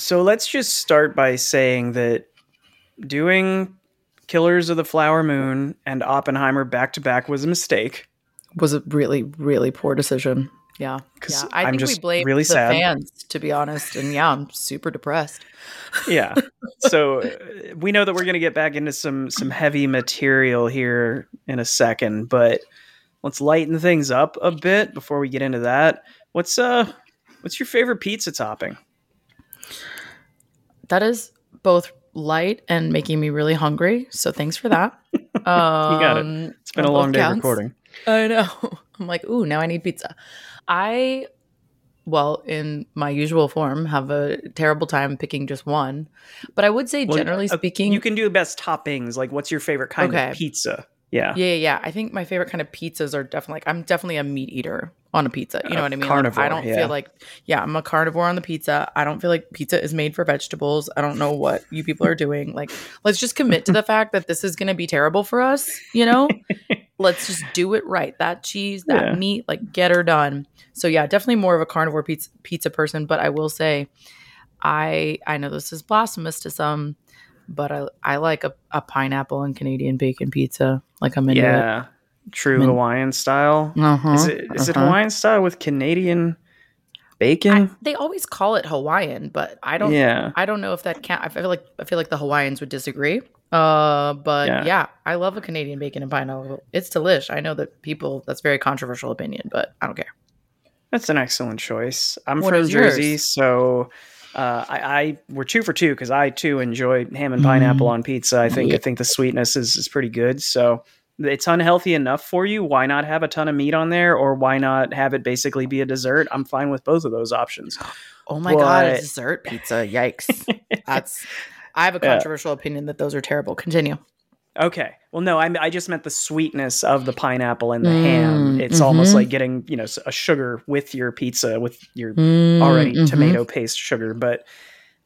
So let's just start by saying that doing Killers of the Flower Moon and Oppenheimer back to back was a mistake. Was a really, really poor decision. Yeah. yeah. I I'm think we just blame really the sad. fans, to be honest. And yeah, I'm super depressed. Yeah. so uh, we know that we're going to get back into some some heavy material here in a second, but let's lighten things up a bit before we get into that. What's uh what's your favorite pizza topping? That is both light and making me really hungry. So thanks for that. Um, got it. It's been a long day counts. recording. I know. I'm like, ooh, now I need pizza. I, well, in my usual form, have a terrible time picking just one. But I would say, Well, generally uh, speaking, You can do the best toppings. Like what's your favorite kind Okay. of pizza? Yeah. Yeah, yeah, yeah. I think my favorite kind of pizzas are definitely like I'm definitely a meat eater on a pizza. You know A what I mean? Like, I don't yeah. feel like yeah, I'm a carnivore on the pizza. I don't feel like pizza is made for vegetables. I don't know what you people are doing. Like, let's just commit to the fact that this is going to be terrible for us. You know, let's just do it right. That cheese, that Yeah. meat, like get her done. So yeah, definitely more of a carnivore pizza pizza person. But I will say, I I know this is blasphemous to some, but I I like a, a pineapple and Canadian bacon pizza. Like I'm into it. Yeah. True Hawaiian style. Uh-huh, Is it is it uh-huh. Hawaiian style with Canadian I, bacon? they always call it Hawaiian, but I don't. yeah. I don't know if that can. I feel like I feel like the Hawaiians would disagree. Uh, but Yeah. yeah. I love a Canadian bacon and pineapple. It's delish. I know that people. That's very controversial opinion, but I don't care. That's an excellent choice. I'm What from Jersey, yours? so uh, I, I we're two for two because I too enjoy ham and pineapple Mm. on pizza. I think I think the sweetness is, is pretty good. So it's unhealthy enough for you. Why not have a ton of meat on there, or why not have it basically be a dessert? I'm fine with both of those options. Oh my god, a dessert pizza! Yikes. That's. I have a Yeah. controversial opinion that those are terrible. Continue. Okay. Well, no, I I just meant the sweetness of the pineapple and the Mm, ham. It's almost mhm. like getting you know a sugar with your pizza with your Mm, already mhm. tomato paste sugar. But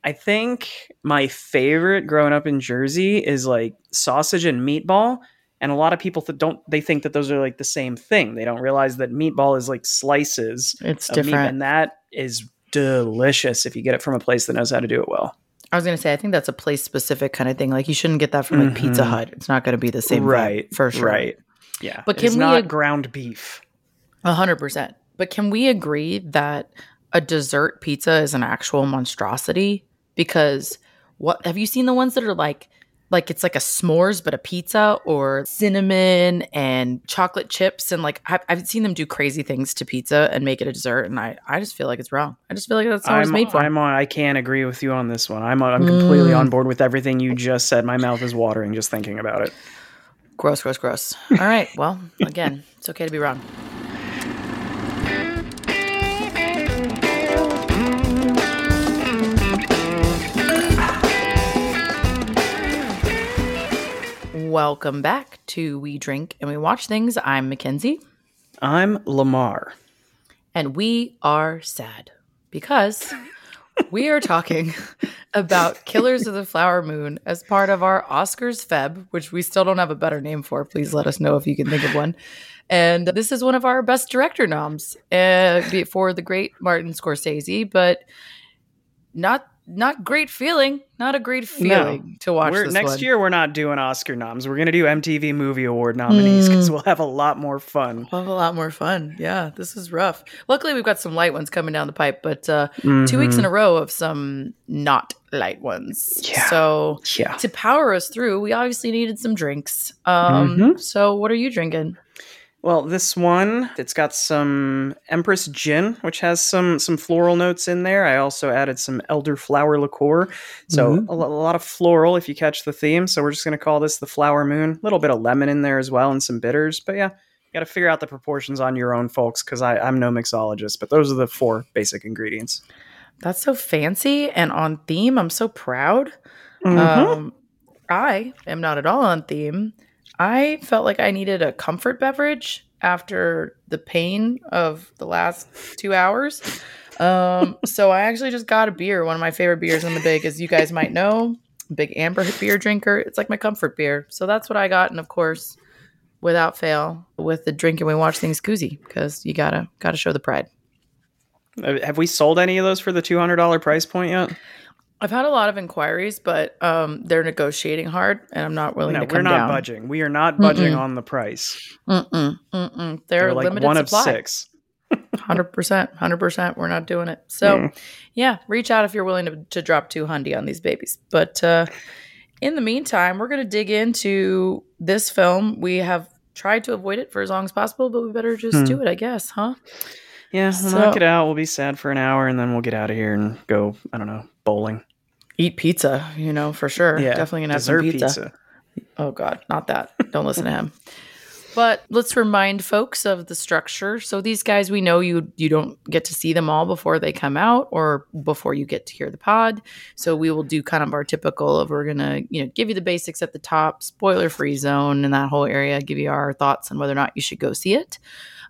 I think my favorite growing up in Jersey is like sausage and meatball. And a lot of people that don't they think that those are like the same thing. They don't realize that meatball is like slices It's of meat, different. and that is delicious if you get it from a place that knows how to do it well. I was gonna say, I think that's a place specific kind of thing. Like you shouldn't get that from like Pizza Mhm. Hut. It's not gonna be the same, right, For sure, Right. Yeah. But It's can we not ag- ground beef? A hundred percent. But can we agree that a dessert pizza is an actual monstrosity? Because what have you seen the ones that are like like it's like a s'mores but a pizza or cinnamon and chocolate chips and like I've, I've seen them do crazy things to pizza and make it a dessert and I, I just feel like it's wrong. I just feel like that's not what it's I'm, made for. I'm on, I can't agree with you on this one. I'm I'm completely Mm. on board with everything you just said. My mouth is watering just thinking about it. gross, gross, gross. All right. Well, again, it's okay to be wrong. Welcome back to We Drink and We Watch Things. I'm Mackenzie, I'm Lamar. and we are sad because we are talking about Killers of the Flower Moon as part of our Oscars Feb, which we still don't have a better name for. Please let us know if you can think of one. And this is one of our best director noms uh, for the great Martin Scorsese, but not not great feeling, not a great feeling to watch We're, next one. year we're not doing Oscar noms. We're gonna do MTV Movie Award nominees because Mm. we'll have a lot more fun. We'll have a lot more fun. Yeah, this is rough. Luckily, we've got some light ones coming down the pipe, but uh, two weeks in a row of some not light ones. Yeah. So Yeah. to power us through, we obviously needed some drinks. Um, Mhm. So what are you drinking? Well, this one it's got some Empress gin, which has some some floral notes in there. I also added some elderflower liqueur, so Mhm. a, lo- a lot of floral if you catch the theme. So we're just gonna call this the Flower Moon. A little bit of lemon in there as well, and some bitters. But yeah, you got to figure out the proportions on your own, folks, because I'm no mixologist. But those are the four basic ingredients. That's so fancy and on theme. I'm so proud. Mhm. Um, I am not at all on theme. I felt like I needed a comfort beverage after the pain of the last two hours. Um, so I actually just got a beer, one of my favorite beers in the big, as you guys might know. Big amber beer drinker. It's like my comfort beer. So that's what I got. And of course, without fail, with the drink and we watch things koozie, because you gotta gotta show the pride. Have we sold any of those for the two hundred dollar price point yet? I've had a lot of inquiries, but um, they're negotiating hard, and I'm not willing No, to come down. we're not down. budging. We are not budging Mm-mm. on the price. Mm-mm, mm-mm. They're, They're like limited one supply. of six. Hundred percent, hundred percent. We're not doing it. So, Mm. yeah, reach out if you're willing to, to drop two hundy on these babies. But uh, in the meantime, we're gonna dig into this film. We have tried to avoid it for as long as possible, but we better just Hmm. do it, I guess, huh? Yeah, we'll So- knock it out. We'll be sad for an hour, and then we'll get out of here and go. I don't know, bowling. Eat pizza, you know, for sure. Yeah, Definitely gonna have some pizza. pizza. Oh God, not that. Don't listen to him. But let's remind folks of the structure. So these guys, we know you you don't get to see them all before they come out or before you get to hear the pod. So we will do kind of our typical of we're gonna you know give you the basics at the top, spoiler free zone in that whole area, give you our thoughts on whether or not you should go see it,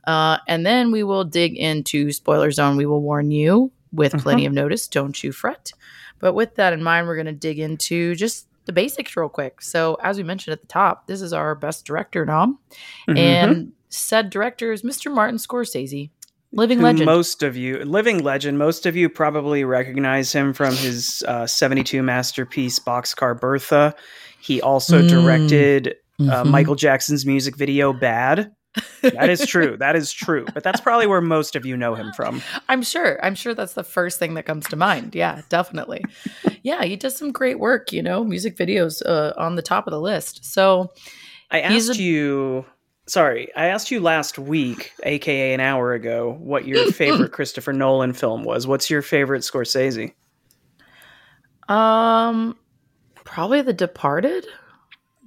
uh, and then we will dig into spoiler zone. We will warn you with plenty of notice. Don't you fret. But with that in mind, we're gonna dig into just the basics real quick. So, as we mentioned at the top, this is our best director nom, Mhm. and said director is Mr. Martin Scorsese, living legend. Most of you, living legend. Most of you probably recognize him from his uh, '72 masterpiece Boxcar Bertha. He also Mm. directed uh, Mhm. Michael Jackson's music video "Bad." That is true. that is true. But that's probably where most of you know him from. I'm sure. I'm sure that's the first thing that comes to mind. Yeah, definitely. yeah, he does some great work. You know, music videos uh, on the top of the list. So I asked a- you. Sorry, I asked you last week, aka an hour ago, what your favorite Christopher Nolan film was. What's your favorite Scorsese? Um, probably The Departed.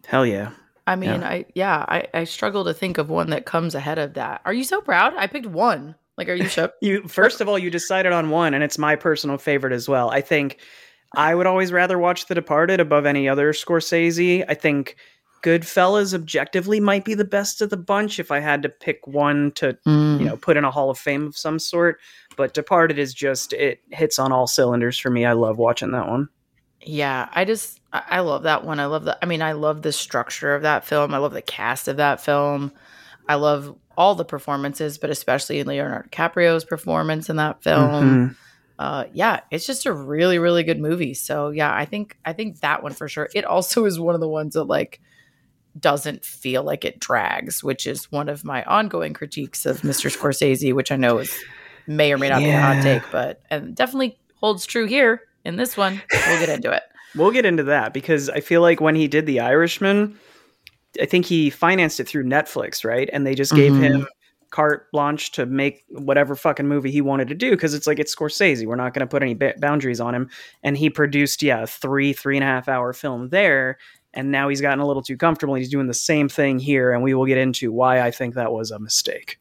Hell yeah. I mean, I yeah, I, I struggle to think of one that comes ahead of that. Are you so proud? I picked one. Like, are you shook? You first of all, you decided on one, and it's my personal favorite as well. I think I would always rather watch The Departed above any other Scorsese. I think Goodfellas objectively might be the best of the bunch if I had to pick one to Mm. you know put in a Hall of Fame of some sort. But Departed is just it hits on all cylinders for me. I love watching that one. Yeah, I just I love that one. I love the I mean, I love the structure of that film. I love the cast of that film. I love all the performances, but especially Leonardo DiCaprio's performance in that film. Mhm. Uh yeah, it's just a really really good movie. So, yeah, I think I think that one for sure. It also is one of the ones that like doesn't feel like it drags, which is one of my ongoing critiques of Mr. Scorsese, which I know is may or may not be a hot take, but and definitely holds true here in this one. We'll get into it. We'll get into that because I feel like when he did The Irishman, I think he financed it through Netflix, right? And they just gave Mhm. him carte blanche to make whatever fucking movie he wanted to do because it's like it's Scorsese. We're not going to put any ba- boundaries on him. And he produced, yeah, a three, three and a half hour film there. And now he's gotten a little too comfortable. And he's doing the same thing here. And we will get into why I think that was a mistake.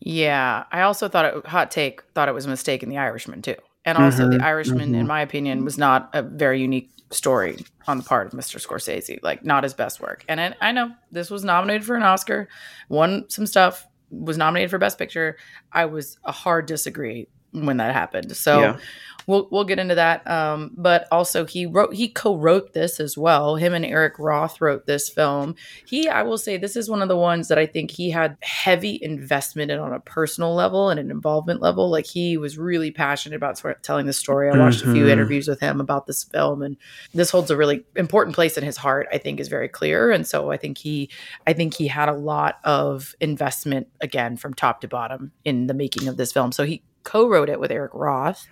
Yeah, I also thought it hot take thought it was a mistake in The Irishman too, and also Mhm, The Irishman, in mhm. my opinion, was not a very unique story on the part of Mr. Scorsese. Like, not his best work. And I, I know this was nominated for an Oscar, won some stuff, was nominated for Best Picture. I was a hard disagree when that happened. So Yeah. We'll we'll get into that. Um, but also he wrote he co-wrote this as well. Him and Eric Roth wrote this film. He, I will say, this is one of the ones that I think he had heavy investment in on a personal level and an involvement level. Like he was really passionate about sort of telling the story. I watched a few Mhm. interviews with him about this film, and this holds a really important place in his heart. I think is very clear, and so I think he, I think he had a lot of investment again from top to bottom in the making of this film. So he co-wrote it with Eric Roth.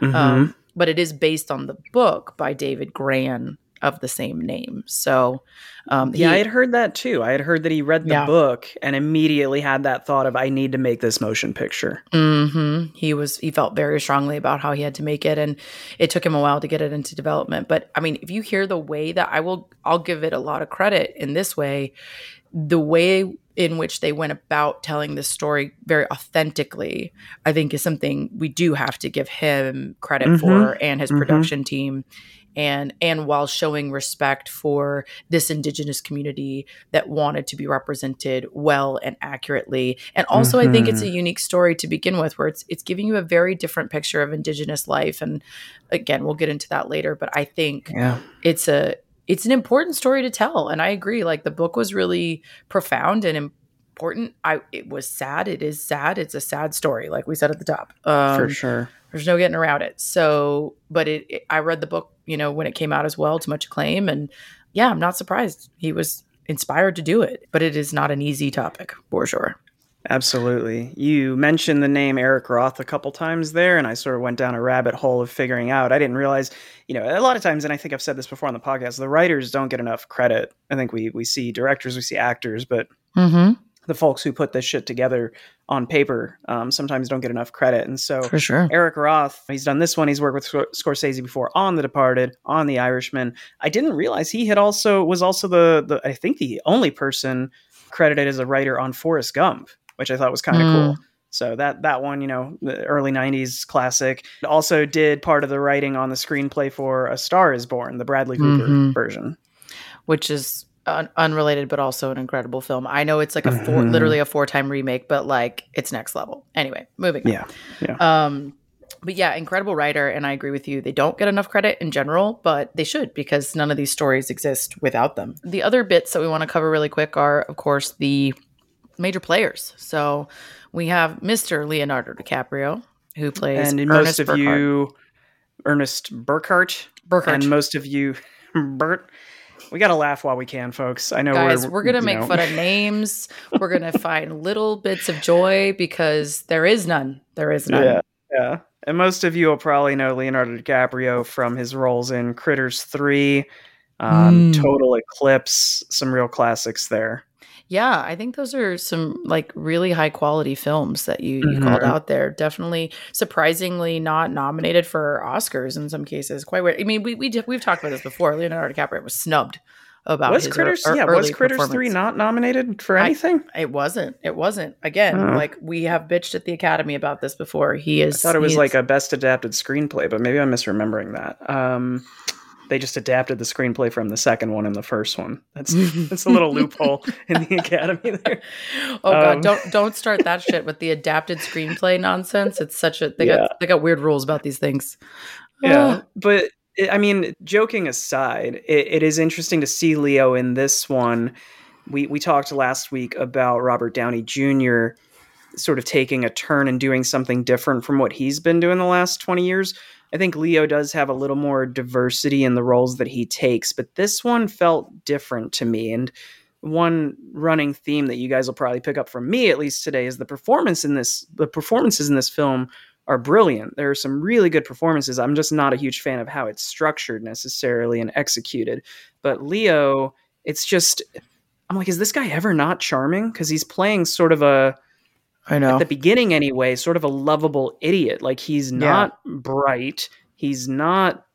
Mhm. Um, but it is based on the book by David Grann of the same name. So, um, yeah, I had heard that too. I had heard that he read the Yeah. book and immediately had that thought of, I need to make this motion picture. Mhm. He was he felt very strongly about how he had to make it, and it took him a while to get it into development. But I mean, if you hear the way that I will, I'll give it a lot of credit in this way. The way in which they went about telling this story very authentically, I think, is something we do have to give him credit Mhm. for and his Mhm. production team. And and while showing respect for this indigenous community that wanted to be represented well and accurately, and also I think it's a unique story to begin with, where it's it's giving you a very different picture of indigenous life. And again, we'll get into that later. But I think Yeah. it's a it's an important story to tell and i agree like the book was really profound and important i it was sad it is sad it's a sad story like we said at the top um, for sure. There's no getting around it. So, but it, it, I read the book, you know, when it came out as well to much acclaim. And yeah, I'm not surprised he was inspired to do it, but it is not an easy topic for sure. Absolutely. You mentioned the name Eric Roth a couple times there, and I sort of went down a rabbit hole of figuring out. I didn't realize, you know, a lot of times, and I think I've said this before on the podcast, the writers don't get enough credit. I think we we see directors, we see actors, but mm-hmm. the folks who put this shit together on paper um, sometimes don't get enough credit. And so, for sure, Eric Roth, he's done this one. He's worked with Scorsese before on The Departed, on The Irishman. I didn't realize he had also was also the the I think the only person credited as a writer on Forrest Gump which I thought was kind of mm. cool. So that that one, you know, the early '90s classic. Also did part of the writing on the screenplay for A Star Is Born, the Bradley Cooper mm-hmm. version, which is un- unrelated but also an incredible film. I know it's like a four, mm-hmm. literally a four time remake, but like it's next level. Anyway, moving. Yeah, yeah. Um, but yeah, incredible writer, and I agree with you. They don't get enough credit in general, but they should because none of these stories exist without them. The other bits that we want to cover really quick are, of course, the major players. So we have Mr. Leonardo DiCaprio, who plays and Ernest most of Burkhart. you, Ernest Burkhart, Burkhart, and most of you, Bert. We got to laugh while we can, folks. I know guys. We're, we're gonna make know. fun of names. we're gonna find little bits of joy because there is none. There is none. Yeah, yeah. And most of you will probably know Leonardo DiCaprio from his roles in Critters Three, um, mm. Total Eclipse, some real classics there. Yeah, I think those are some like really high quality films that you, you mm-hmm. called out there. Definitely surprisingly not nominated for Oscars in some cases. Quite weird. I mean, we, we we've talked about this before. Leonardo DiCaprio was snubbed about was Critters. Er, yeah, was Critters three not nominated for anything? I, it wasn't. It wasn't. Again, uh, like we have bitched at the Academy about this before. He is. I thought it was like a best adapted screenplay, but maybe I'm misremembering that. Um, they just adapted the screenplay from the second one and the first one. That's that's a little loophole in the academy there. Oh god, um, don't don't start that shit with the adapted screenplay nonsense. It's such a they yeah. got they got weird rules about these things. Yeah, uh, but I mean, joking aside, it, it is interesting to see Leo in this one. We we talked last week about Robert Downey Jr. sort of taking a turn and doing something different from what he's been doing the last 20 years I think Leo does have a little more diversity in the roles that he takes, but this one felt different to me. And one running theme that you guys will probably pick up from me, at least today, is the performance in this. The performances in this film are brilliant. There are some really good performances. I'm just not a huge fan of how it's structured necessarily and executed. But Leo, it's just, I'm like, is this guy ever not charming? Because he's playing sort of a I know. At the beginning, anyway, sort of a lovable idiot. Like he's not yeah. bright. He's not.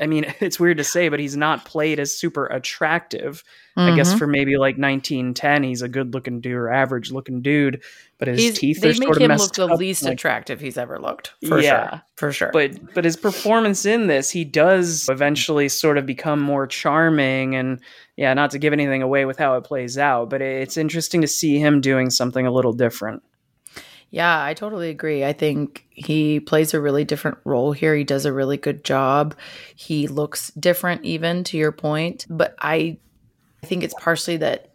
I mean, it's weird to say, but he's not played as super attractive. Mm-hmm. I guess mm-hmm. for maybe like 1910, he's a good looking dude or average looking dude, but his he's, teeth they are make sort of him messed look the up. least like, attractive he's ever looked. For yeah, sure, for sure. But but his performance in this, he does eventually sort of become more charming, and yeah, not to give anything away with how it plays out, but it's interesting to see him doing something a little different. Yeah, I totally agree. I think he plays a really different role here. He does a really good job. He looks different, even to your point. But I, I think it's partially that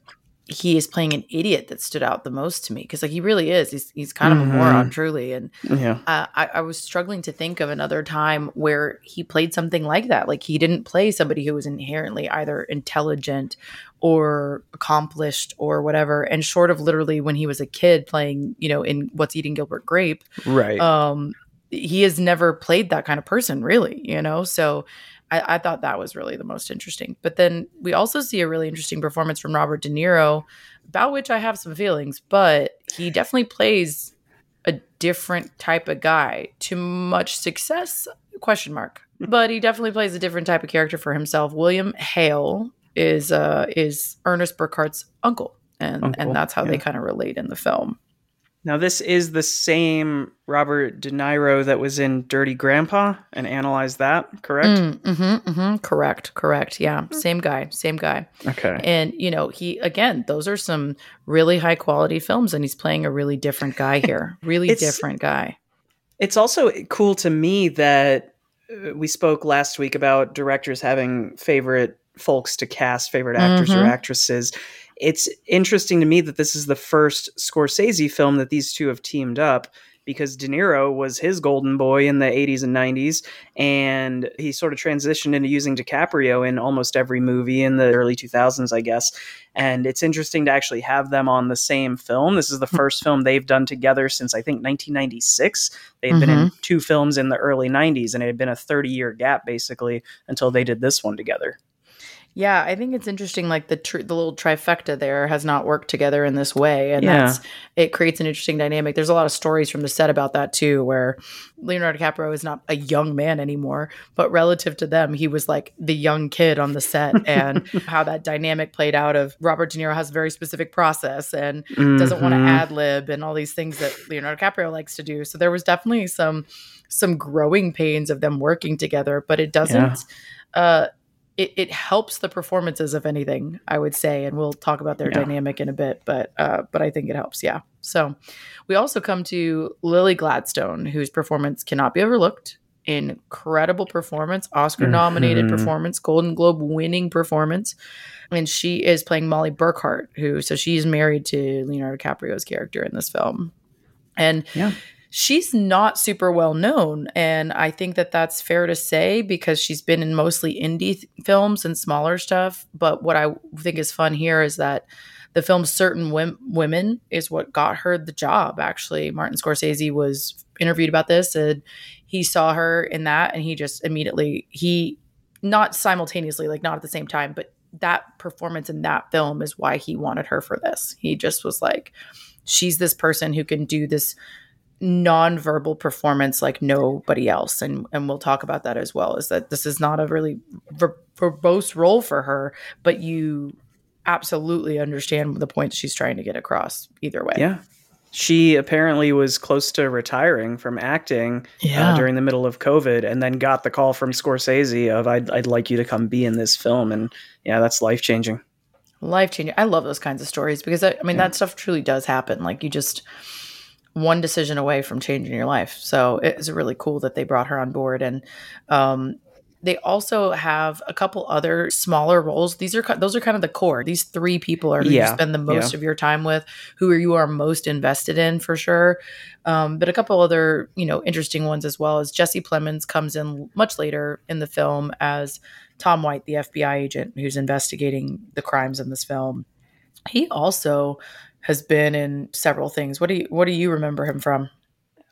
he is playing an idiot that stood out the most to me because like he really is he's, he's kind of mm-hmm. a moron truly and yeah uh, I, I was struggling to think of another time where he played something like that like he didn't play somebody who was inherently either intelligent or accomplished or whatever. And short of literally when he was a kid playing you know in what's eating gilbert grape right. um he has never played that kind of person really you know? So I, I, thought that was really the most interesting. But then we also see a really interesting performance from Robert De Niro, about which I have some feelings, but he definitely plays a different type of guy. To much success? Question mark. But he definitely plays a different type of character for himself. William hale is uh is ernest burkhart's uncle and uncle, and that's how yeah. they kind of relate in the film now, this is the same Robert De Niro that was in Dirty Grandpa and analyze that, correct? Mm, mm-hmm, mm-hmm, correct, correct. Yeah, mm. same guy, same guy. Okay. And, you know, he, again, those are some really high quality films, and he's playing a really different guy here. Really different guy. It's also cool to me that uh, we spoke last week about directors having favorite folks to cast, favorite actors mm-hmm. or actresses it's interesting to me that this is the first Scorsese film that these two have teamed up. because De Niro was his golden boy in the 80s and 90s, and he sort of transitioned into using DiCaprio in almost every movie in the early 2000s, I guess. And it's interesting to actually have them on the same film. This is the first film they've done together since I think 1996. They had been in two films in the early 90s, and it had been a 30 year gap basically until they did this one together. Yeah, I think it's interesting. Like the tr- the little trifecta there has not worked together in this way, and Yeah. that's it creates an interesting dynamic. There's a lot of stories from the set about that too, where Leonardo DiCaprio is not a young man anymore, but relative to them, he was like the young kid on the set, and how that dynamic played out. Of Robert De Niro has a very specific process and doesn't want to ad lib and all these things that Leonardo DiCaprio likes to do. So there was definitely some some growing pains of them working together, but it doesn't. Uh, it, it helps the performances of anything, I would say, and we'll talk about their Yeah. dynamic in a bit. But uh, but I think it helps. Yeah. So we also come to Lily Gladstone, whose performance cannot be overlooked. Incredible performance, Oscar nominated Mhm. performance, Golden Globe winning performance. And she is playing Molly Burkhart, who, so she's married to Leonardo DiCaprio's character in this film. And Yeah. She's not super well known. And I think that that's fair to say because she's been in mostly indie th- films and smaller stuff. But what I think is fun here is that the film Certain Wom- Women is what got her the job, actually. Martin Scorsese was interviewed about this and he saw her in that and he just immediately, he, not simultaneously, like not at the same time, but that performance in that film is why he wanted her for this. He just was like, she's this person who can do this nonverbal performance like nobody else and and we'll talk about that as well is that this is not a really ver- verbose role for her but you absolutely understand the point she's trying to get across either way Yeah. She apparently was close to retiring from acting uh, during the middle of COVID and then got the call from Scorsese of, I'd, I'd like you to come be in this film. And yeah, that's life changing. life changing. I love those kinds of stories because I, I mean Yeah. that stuff truly does happen. Like you just one decision away from changing your life. So it's really cool that they brought her on board, and um, they also have a couple other smaller roles. These are those are kind of the core. These three people are who you spend the most of your time with, who you are most invested in for sure. Um, but a couple other you know interesting ones as well as Jesse Plemons comes in much later in the film as Tom White, the FBI agent who's investigating the crimes in this film. He also has been in several things. What do you what do you remember him from?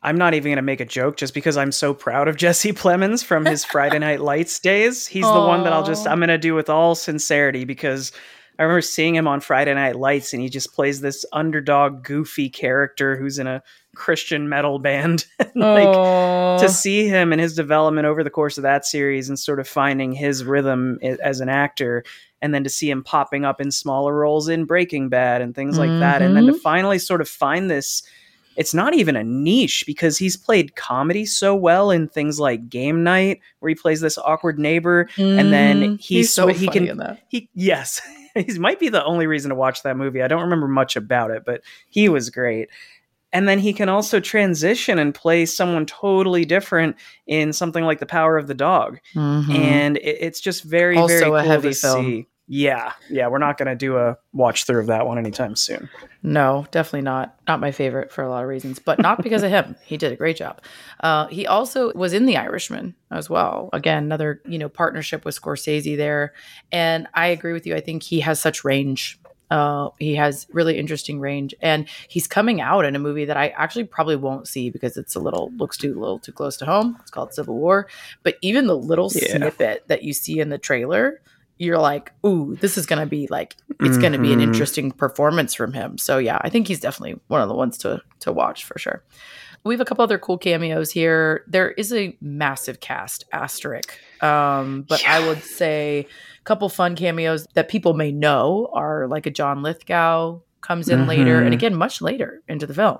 I'm not even going to make a joke just because I'm so proud of Jesse Plemons from his Friday Night Lights days. He's the one that I'll just, I'm going to do with all sincerity because I remember seeing him on Friday Night Lights and he just plays this underdog, goofy character who's in a Christian metal band. like, to see him and his development over the course of that series and sort of finding his rhythm as an actor and then to see him popping up in smaller roles in Breaking Bad and things like that and then to Mhm. finally sort of find this it's not even a niche because he's played comedy so well in things like Game Night where he plays this awkward neighbor and then Mhm. he's so he funny can- he yes he might be the only reason to watch that movie i don't remember much about it but he was great and then he can also transition and play someone totally different in something like the power of the dog Mhm. and it, it's just very Also very a heavy to film. see yeah yeah we're not going to do a watch through of that one anytime soon No, definitely not. Not my favorite for a lot of reasons, but not because of him. He did a great job. Uh, he also was in The Irishman as well. Again, another you know partnership with Scorsese there, and I agree with you. I think he has such range. Uh, he has really interesting range, and he's coming out in a movie that I actually probably won't see because it's a little looks too little too close to home. It's called Civil War, but even the little Yeah. snippet that you see in the trailer, you're like, "Ooh, this is gonna be like it's going to be an Mhm. interesting performance from him. So yeah, I think he's definitely one of the ones to to watch for sure. We have a couple other cool cameos here. There is a massive cast asterisk, um, but I would say a couple fun cameos that people may know are like a John Lithgow comes in later, and Mhm. again much later into the film,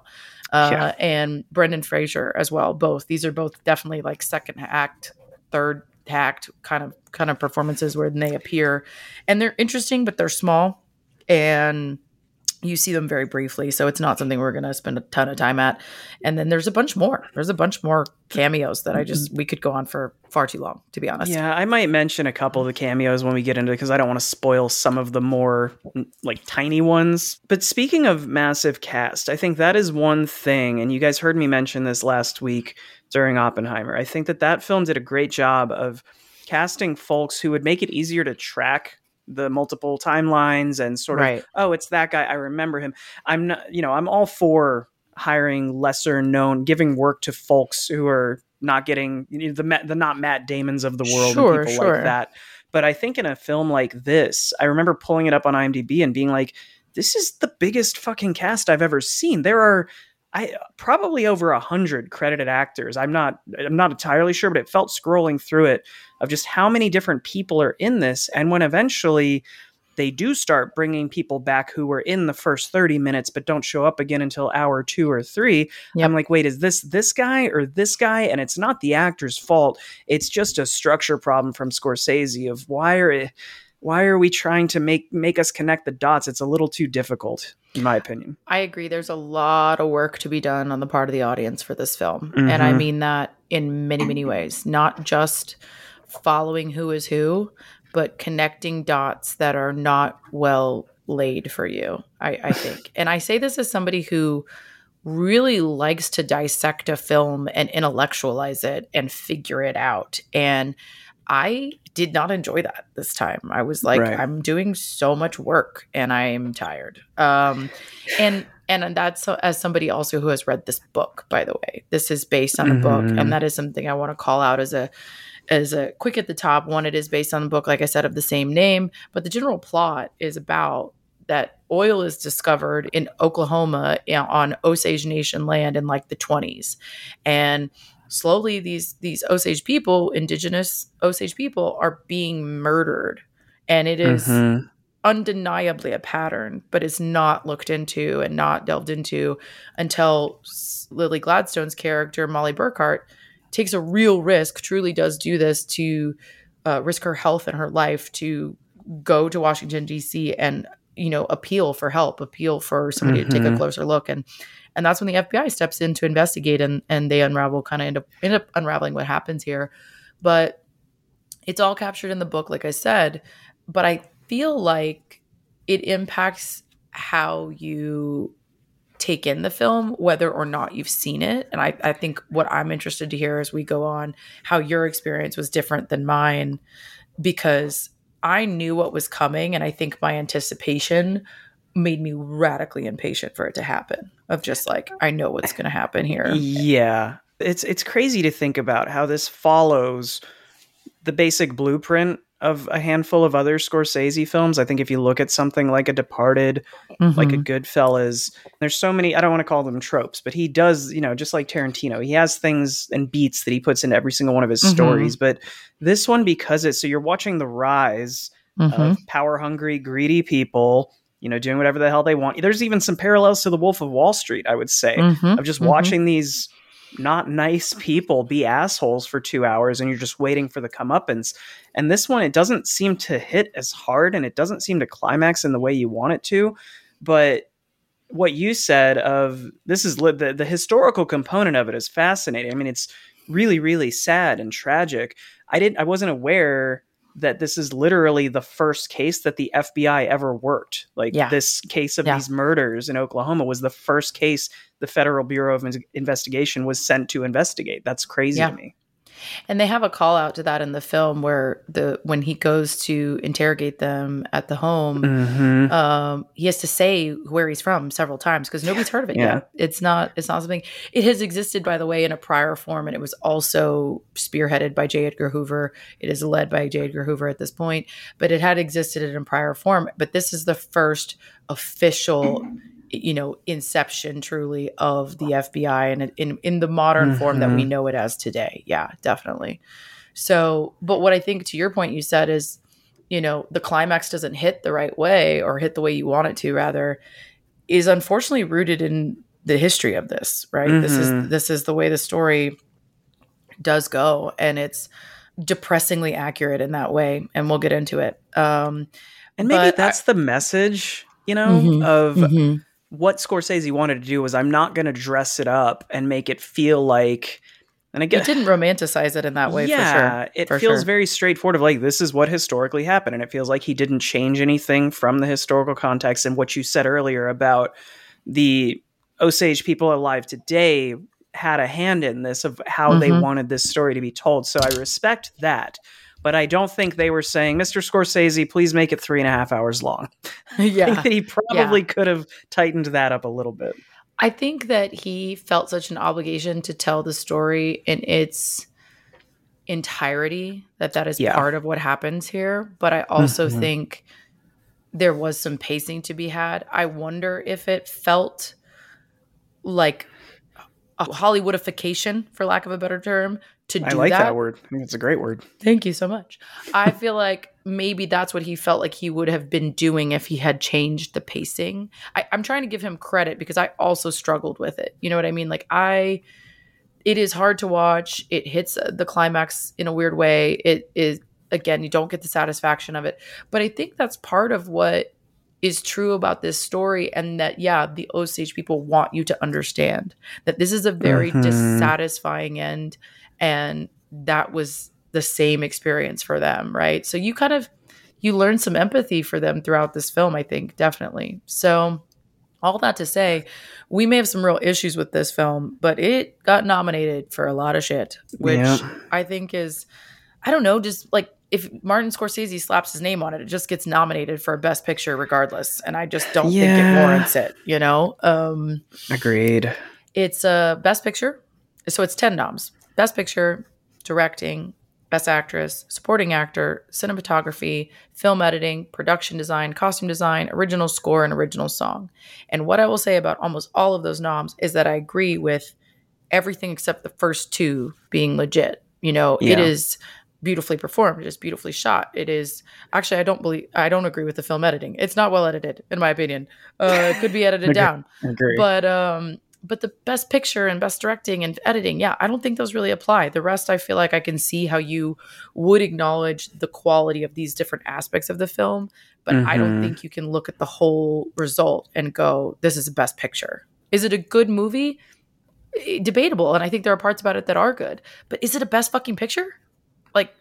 uh, Yeah. and Brendan Fraser as well. Both these are both definitely like second act, third act kind of kind of performances where they appear and they're interesting but they're small and you see them very briefly so it's not something we're going to spend a ton of time at. And then there's a bunch more. There's a bunch more cameos that i mm-hmm. just we could go on for far too long to be honest. Yeah, I might mention a couple of the cameos when we get into it because I don't want to spoil some of the more like tiny ones. But speaking of massive cast, I think that is one thing, and you guys heard me mention this last week during Oppenheimer. I think that that film did a great job of casting folks who would make it easier to track the multiple timelines and sort of right oh it's that guy i remember him i'm not you know i'm all for hiring lesser known giving work to folks who are not getting you know, the the not matt damons of the world Sure, and people sure. like that but i think in a film like this i remember pulling it up on imdb and being like this is the biggest fucking cast i've ever seen there are I probably over a hundred credited actors. I'm not I'm not entirely sure, but it felt scrolling through it of just how many different people are in this. And when eventually they do start bringing people back who were in the first 30 minutes but don't show up again until hour two or three Yep. i'm like wait is this this guy or this guy and it's not the actor's fault it's just a structure problem from scorsese of why are why are we trying to make make us connect the dots it's a little too difficult in my opinion I agree. There's a lot of work to be done on the part of the audience for this film. And I Mhm. mean that in many, many ways, not just following who is who, but connecting dots that are not well laid for you, I, I think. and I say this as somebody who really likes to dissect a film and intellectualize it and figure it out. And I did not enjoy that this time. I was like, Right. I'm doing so much work and I'm tired. Um, and and that's as somebody also who has read this book, by the way. This is based on a book, Mhm. and that is something I want to call out as a as a quick at the top. One, it is based on the book, like I said, of the same name, but the general plot is about that oil is discovered in Oklahoma you know, on Osage Nation land in like the 20s. And slowly these these Osage people, indigenous Osage people are being murdered. And it is Mhm. undeniably a pattern, but it's not looked into and not delved into until Lily Gladstone's character, Molly Burkhart, takes a real risk, truly does do this to uh, risk her health and her life to go to Washington, D.C. and you know appeal for help appeal for somebody to take a Mhm. closer look and and that's when the FBI steps in to investigate and and they unravel kind of end up end up unraveling what happens here but it's all captured in the book like I said but I feel like it impacts how you take in the film whether or not you've seen it and I, I think what I'm interested to hear as we go on how your experience was different than mine because I knew what was coming, and I think my anticipation made me radically impatient for it to happen. Of just like, I know what's going to happen here. Yeah. It's it's crazy to think about how this follows the basic blueprint of a handful of other Scorsese films. I think if you look at something like A Departed, like a Mhm. Goodfellas, there's so many I don't want to call them tropes, but he does, you know, just like Tarantino, he has things and beats that he puts into every single one of his Mhm. stories, but this one because it's so you're watching the rise Mhm. of power hungry, greedy people, you know, doing whatever the hell they want. There's even some parallels to the Wolf of Wall Street, I would say Mhm. of just Mhm. watching these not nice people be assholes for two hours and you're just waiting for the comeuppance. And this one, it doesn't seem to hit as hard and it doesn't seem to climax in the way you want it to. But what you said of this is li- the, the historical component of it is fascinating. I mean, it's really, really sad and tragic. I didn't, I wasn't aware that this is literally the first case that the FBI ever worked. Like Yeah. this case of Yeah. these murders in Oklahoma was the first case the Federal Bureau of Investigation was sent to investigate. That's crazy Yeah. to me. And they have a call out to that in the film where the when he goes to interrogate them at the home, Mm-hmm. um, he has to say where he's from several times because nobody's heard of it Yeah. yet. It's not. It's not something. It has existed, by the way, in a prior form, and it was also spearheaded by J. Edgar Hoover. It is led by J. Edgar Hoover at this point, but it had existed in a prior form. But this is the first official, you know, inception truly of the FBI, and in in the modern form that we Mhm. know it as today. Yeah, definitely. So, but what I think to your point, you said is you know the climax doesn't hit the right way or hit the way you want it to rather is unfortunately rooted in the history of this right this is Mhm. this is the way the story does go and it's depressingly accurate in that way and we'll get into it um And maybe that's the message you know, Mhm, of mhm. What Scorsese wanted to do was I'm not going to dress it up and make it feel like and It again didn't romanticize it in that way yeah, for sure. it for feels sure. very straightforward of like this is what historically happened and it feels like he didn't change anything from the historical context and what you said earlier about the Osage people alive today had a hand in this of how they Mhm. wanted this story to be told. So I respect that. But I don't think they were saying, Mr. Scorsese, please make it three and a half hours long. I yeah. think that he probably could have tightened that up a little bit. I think that he felt such an obligation to tell the story in its entirety that that is Yeah. part of what happens here but i also Mhm. think there was some pacing to be had i wonder if it felt like a hollywoodification for lack of a better term to do I like that. that word. I think it's a great word. Thank you so much. I feel like maybe that's what he felt like he would have been doing if he had changed the pacing. I, I'm trying to give him credit because I also struggled with it. You know what I mean? Like I, it is hard to watch. It hits uh, the climax in a weird way. It is again, you don't get the satisfaction of it. But I think that's part of what is true about this story and that yeah the osage people want you to understand that this is a very Mhm. dissatisfying end and that was the same experience for them right so you kind of you learn some empathy for them throughout this film i think definitely so all that to say we may have some real issues with this film but it got nominated for a lot of shit which Yeah. i think is i don't know just like if martin scorsese slaps his name on it it just gets nominated for a best picture regardless and i just don't think it warrants it you know um Agreed. it's a best picture. So it's 10 noms. Best picture, directing, best actress, supporting actor, cinematography, film editing, production design, costume design, original score, and original song. And what I will say about almost all of those noms is that I agree with everything except the first two being legit. You know, it Yeah. is beautifully performed. It is beautifully shot. It is actually I don't believe I don't agree with the film editing. It's not well edited, in my opinion. Uh, it could be edited down Agree. but um but the best picture and best directing and editing yeah i don't think those really apply the rest i feel like i can see how you would acknowledge the quality of these different aspects of the film but i don't Mhm. think you can look at the whole result and go this is the best picture is it a good movie debatable and i think there are parts about it that are good but is it a best fucking picture like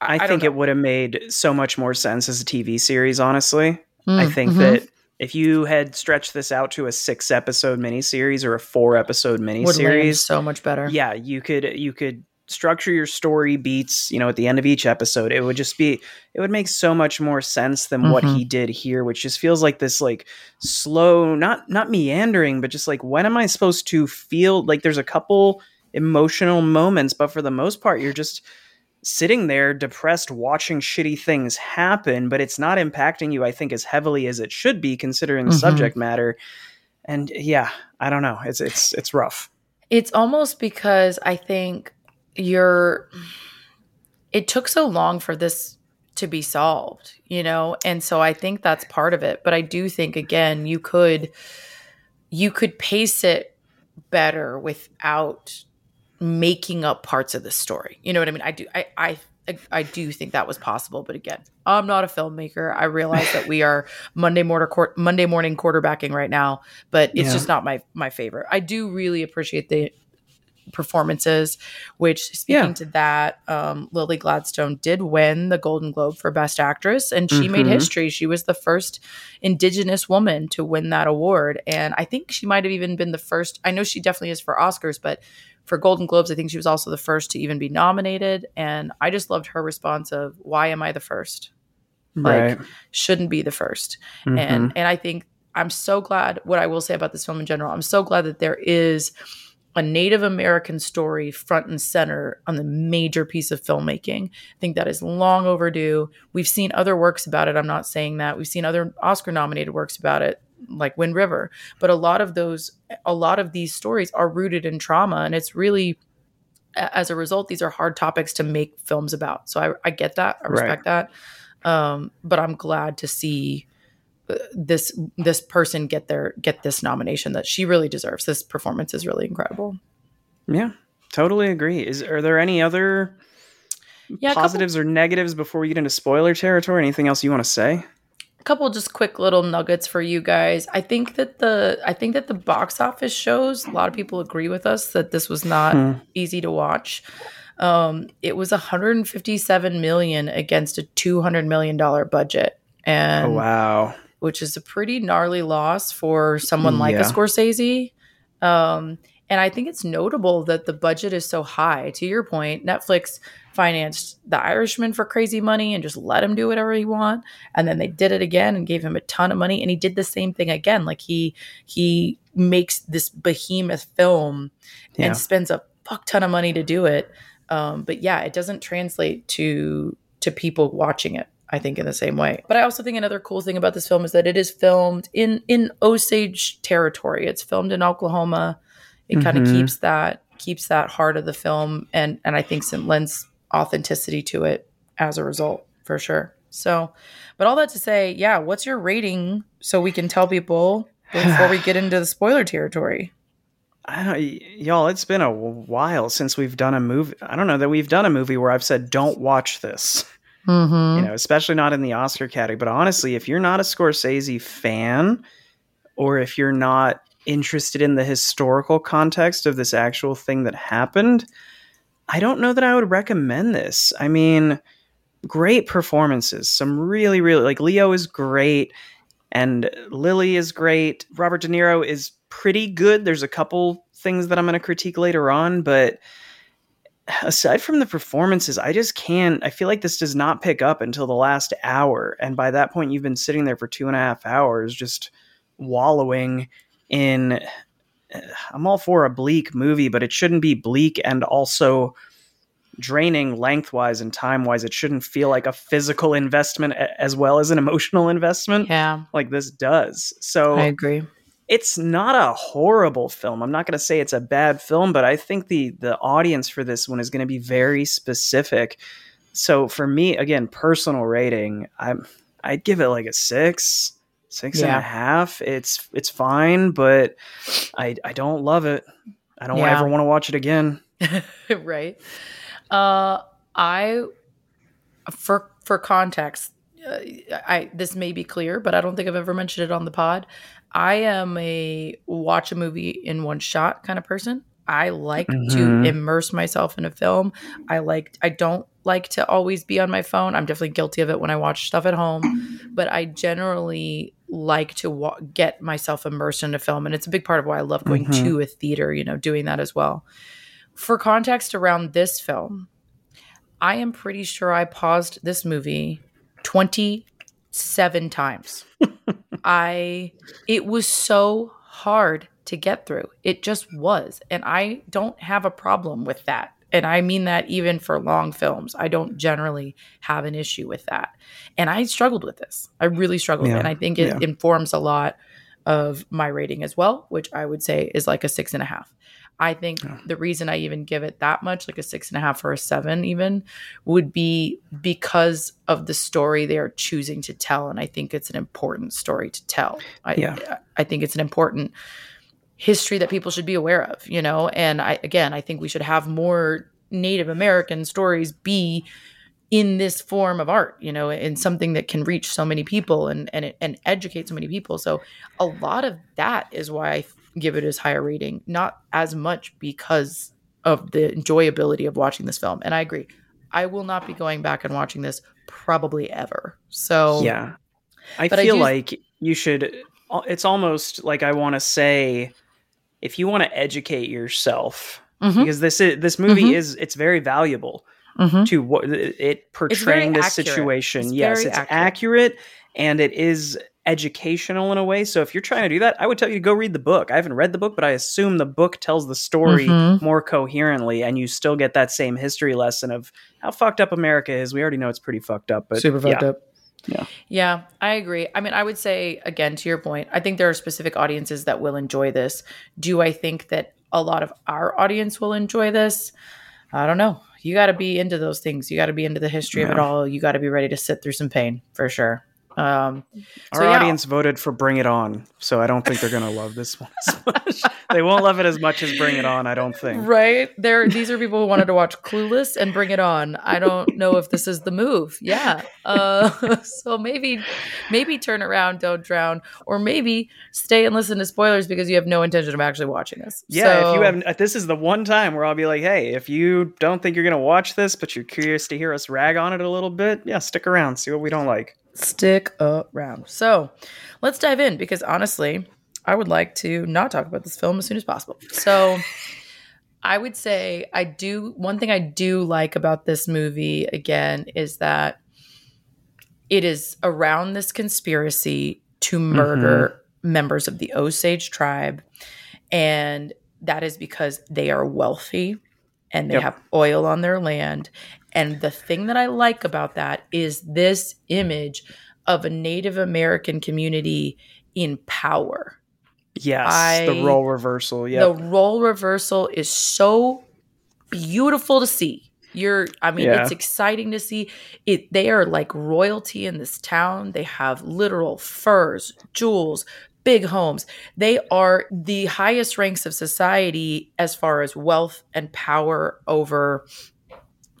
I, don't think it would have made so much more sense as a TV series, honestly. I Mm, think mhm. that if you had stretched this out to a six episode miniseries or a four episode miniseries, so much better yeah, you could you could structure your story beats, you know, at the end of each episode. It would just be it would make so much more sense than what Mhm. he did here, which just feels like this like slow, not not meandering, but just like when am I supposed to feel like there's a couple emotional moments, but for the most part you're just sitting there depressed watching shitty things happen, but it's not impacting you I think as heavily as it should be considering the Mhm. subject matter. And yeah, I don't know. It's it's it's rough. It's almost because I think you're it took so long for this to be solved, you know? And so I think that's part of it, but I do think again you could you could pace it better without making up parts of the story. You know what I mean? I do I I I do think that was possible, but again, I'm not a filmmaker. I realize that we are Monday morning court Monday morning quarterbacking right now, but it's Yeah. just not my my favorite. I do really appreciate the performances. Which speaking Yeah. to that, um, Lily Gladstone did win the Golden Globe for Best Actress, and she made Mhm. history. She was the first Indigenous woman to win that award, and I think she might have even been the first. I know she definitely is for Oscars, but for Golden Globes, I think she was also the first to even be nominated. And I just loved her response of, "Why am I the first? Like, Right. Shouldn't be the 1st Mhm. and and I think I'm so glad what I will say about this film in general. I'm so glad that there is a Native American story front and center on the major piece of filmmaking. I think that is long overdue. We've seen other works about it. I'm not saying that. We've seen other Oscar nominated works about it like Wind River, but a lot of those a lot of these stories are rooted in trauma and it's really as a result these are hard topics to make films about. So I, I get that. I Right. respect that. Um, but I'm glad to see uh, this this person get their get this nomination that she really deserves. This performance is really incredible. Yeah, totally agree. Is are there any other Yeah, a couple- positives or negatives before we get into spoiler territory? Anything else you want to say? A couple just quick little nuggets for you guys. I think that the I think that the box office shows a lot of people agree with us that this was not Hmm. easy to watch. Um, it was 157 million against a 200 million dollar budget, and Oh wow. which is a pretty gnarly loss for someone like a Yeah. Scorsese. Um, and I think it's notable that the budget is so high. To your point, Netflix financed The Irishman for crazy money and just let him do whatever he want. And then they did it again and gave him a ton of money. And he did the same thing again. Like he he makes this behemoth film Yeah. and spends a fuck ton of money to do it. Um, but yeah, it doesn't translate to to people watching it. I think in the same way. But I also think another cool thing about this film is that it is filmed in in Osage territory. It's filmed in Oklahoma. It kind of keeps that keeps that heart of the film, and and I think it lends authenticity to it as a result for sure. So, but all that to say, yeah, what's your rating so we can tell people before we get into the spoiler territory? I don't, y'all. It's been a while since we've done a movie. I don't know that we've done a movie where I've said, "Don't watch this." Mm-hmm. You know, especially not in the Oscar category. But honestly, if you're not a Scorsese fan, or if you're not interested in the historical context of this actual thing that happened, I don't know that I would recommend this. I mean, great performances. Some really, really like Leo is great, and Lily is great. Robert De Niro is pretty good. There's a couple things that I'm going to critique later on, but aside from the performances, I just can't. I feel like this does not pick up until the last hour, and by that point, you've been sitting there for two and a half hours, just wallowing in. I'm all for a bleak movie, but it shouldn't be bleak and also draining lengthwise and time wise. It shouldn't feel like a physical investment as well as an emotional investment Yeah, like this does. So I agree. it's not a horrible film. I'm not going to say it's a bad film, but I think the the audience for this one is going to be very specific. So for me, again, personal rating, I'm I'd give it like a six, six and a half. It's it's fine, but I I don't love it. I don't Yeah. ever want to watch it again. right. Uh, I for for context, uh, I this may be clear, but I don't think I've ever mentioned it on the pod. I am a watch a movie in one shot kind of person. I like to Mhm. immerse myself in a film. I like I don't like to always be on my phone. I'm definitely guilty of it when I watch stuff at home, but I generally like to wa- get myself immersed in a film and it's a big part of why I love going Mhm. to a theater, you know, doing that as well. For context around this film, I am pretty sure I paused this movie 27 times. I it was so hard to get through. It just was. And I don't have a problem with that. And I mean that even for long films. I don't generally have an issue with that. And I struggled with this. I really struggled. Yeah. And I think it Yeah. informs a lot of my rating as well, which I would say is like a six and a half. I think Yeah. the reason I even give it that much, like a six and a half or a seven, even, would be because of the story they are choosing to tell. And I think it's an important story to tell. I, Yeah. I think it's an important history that people should be aware of, you know? And I, again, I think we should have more Native American stories be in this form of art, you know, in something that can reach so many people and and and educate so many people. So a lot of that is why I give it as higher rating, not as much because of the enjoyability of watching this film. And I agree. I will not be going back and watching this probably ever. So Yeah. I But I feel do- like you should it's almost like I want to say if you want to educate yourself Mhm, because this is this movie Mhm. is it's very valuable mhm. to what it portraying this accurate. situation. It's yes, it's accurate. accurate. and it is educational in a way. So if you're trying to do that, I would tell you to go read the book. I haven't read the book, but I assume the book tells the story Mhm. more coherently and you still get that same history lesson of how fucked up America is. We already know it's pretty fucked up, but super fucked yeah. up. Yeah. Yeah, I agree. I mean, I would say again to your point, I think there are specific audiences that will enjoy this. Do I think that a lot of our audience will enjoy this? I don't know. You got to be into those things. You got to be into the history of it all. You got to be ready to sit through some pain for sure. Um, Our so, yeah. audience voted for Bring It On, so I don't think they're gonna love this one as much. they won't love it as much as Bring It On. I don't think. Right. There these are people who wanted to watch Clueless and Bring It On. I don't know if this is the move. Yeah. Uh so maybe maybe turn around, don't drown, or maybe stay and listen to spoilers because you have no intention of actually watching this. Yeah, So- if you have, this is the one time where I'll be like, hey, if you don't think you're gonna watch this, but you're curious to hear us rag on it a little bit, yeah, stick around, see what we don't like. Stick around. So let's dive in because honestly, I would like to not talk about this film as soon as possible. So I would say I do one thing I do like about this movie again is that it is around this conspiracy to murder mm-hmm. members of the Osage tribe and that is because they are wealthy and they Yep. have oil on their land and the thing that I like about that is this image of a Native American community in power. Yes, the role reversal. Yeah, The role reversal is so beautiful to see. You're I mean Yeah. it's exciting to see it they are like royalty in this town. They have literal furs, jewels, big homes. They are the highest ranks of society as far as wealth and power over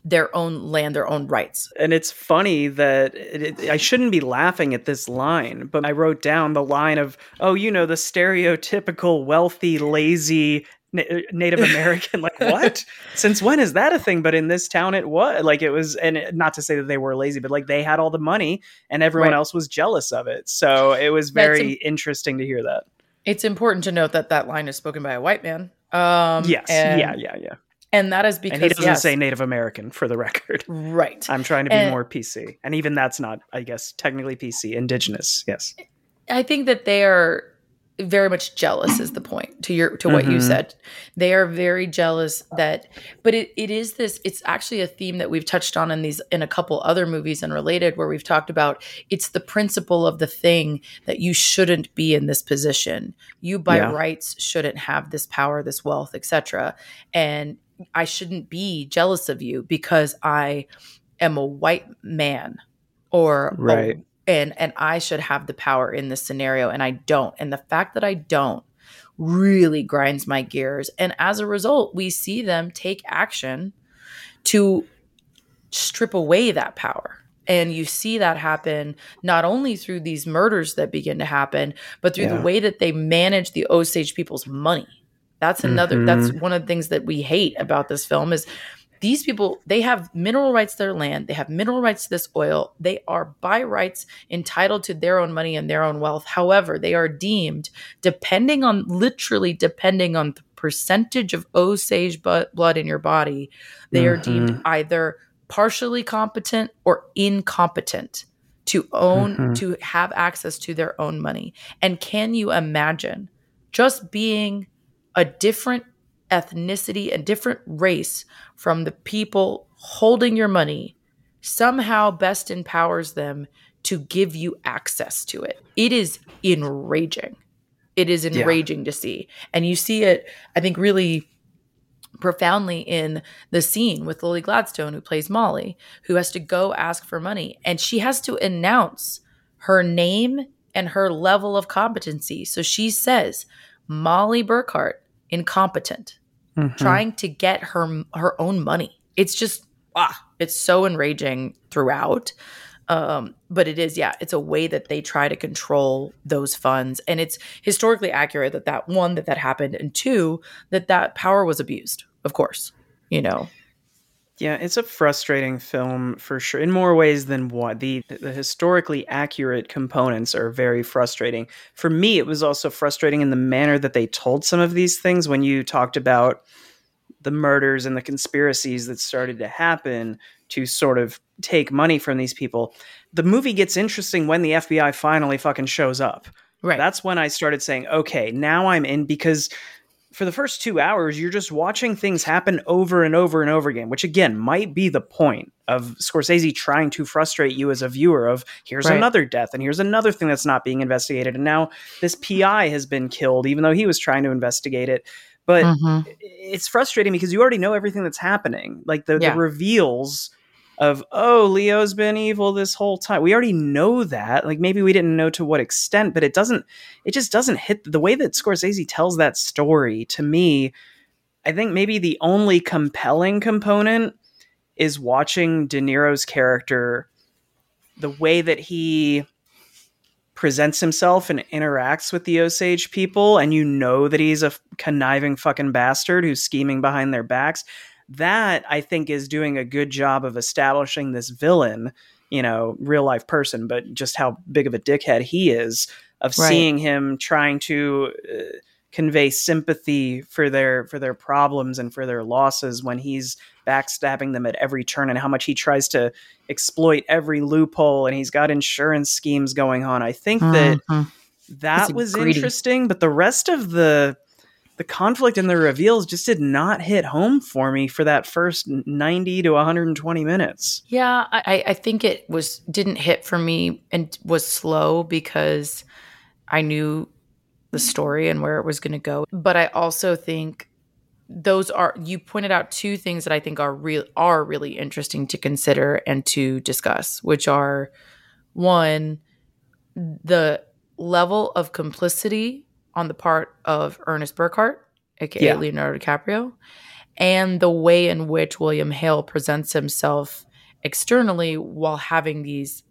their own land, their own rights. and it's funny that it, it- I shouldn't be laughing at this line, but I wrote down the line of, oh, you know, the stereotypical wealthy, lazy Na- Native American. like, what? Since when is that a thing? But in this town, it was like it was, and it- not to say that they were lazy, but like they had all the money and everyone Right. else was jealous of it. So it was very im- interesting to hear that. It's important to note that that line is spoken by a white man. Um, yes. and, yeah. Yeah. Yeah. And that is because And he doesn't yes, say Native American for the record. right. I'm trying to be And- more PC. And even that's not, I guess, technically PC. Indigenous. Yes. I think that they are very much jealous is the point to your to what you Mhm. said. They are very jealous that but it, it is this it's actually a theme that we've touched on in these in a couple other movies and related where we've talked about it's the principle of the thing that you shouldn't be in this position. You by Yeah. rights shouldn't have this power, this wealth, etc. And I shouldn't be jealous of you because I am a white man or a Right. and and I should have the power in this scenario and I don't. And the fact that I don't really grinds my gears. And as a result, we see them take action to strip away that power. And you see that happen not only through these murders that begin to happen, but through Yeah. the way that they manage the Osage people's money. That's another Mhm. that's one of the things that we hate about this film is these people they have mineral rights to their land they have mineral rights to this oil they are by rights entitled to their own money and their own wealth however they are deemed depending on literally depending on the percentage of osage bu- blood in your body they are deemed either partially competent or incompetent to own Mhm. to have access to their own money and can you imagine just being a different ethnicity and different race from the people holding your money somehow best empowers them to give you access to it. It is enraging. It is Yeah. enraging to see. And you see it, I think, really profoundly in the scene with Lily Gladstone, who plays Molly, who has to go ask for money. And she has to announce her name and her level of competency. So she says, Molly Burkhart, incompetent, Mhm. trying to get her her own money. It's just ah, it's so enraging throughout. Um, but it is, yeah, it's a way that they try to control those funds, and it's historically accurate that that one that that happened, and two that that power was abused. Of course, you know. Yeah, it's a frustrating film for sure. In more ways than one. The the historically accurate components are very frustrating. For me, it was also frustrating in the manner that they told some of these things when you talked about the murders and the conspiracies that started to happen to sort of take money from these people. The movie gets interesting when the FBI finally fucking shows up. Right. That's when I started saying, okay, now I'm in because for the first two hours, you're just watching things happen over and over and over again, which again might be the point of Scorsese trying to frustrate you as a viewer of here's Right. another death and here's another thing that's not being investigated. And now this PI has been killed, even though he was trying to investigate it. But Mhm. it's frustrating because you already know everything that's happening. Like the, Yeah. the reveals of oh leo's been evil this whole time. We already know that. Like maybe we didn't know to what extent but it doesn't it just doesn't hit the way that scorsese tells that story to me i think maybe the only compelling component is watching de niro's character the way that he presents himself and interacts with the osage people and you know that he's a conniving fucking bastard who's scheming behind their backs that I think is doing a good job of establishing this villain, you know, real life person, but just how big of a dickhead he is of right. seeing him trying to uh, convey sympathy for their for their problems and for their losses when he's backstabbing them at every turn and how much he tries to exploit every loophole and he's got insurance schemes going on. I think that mm-hmm. that was greedy. interesting, but the rest of the the conflict and the reveals just did not hit home for me for that first 90 to 120 minutes. Yeah, I, I think it was didn't hit for me and was slow because I knew the story and where it was going to go. But I also think those are you pointed out two things that I think are real are really interesting to consider and to discuss, which are one the level of complicity on the part of Ernest Burkhart, aka yeah. Leonardo DiCaprio, and the way in which William Hale presents himself externally while having these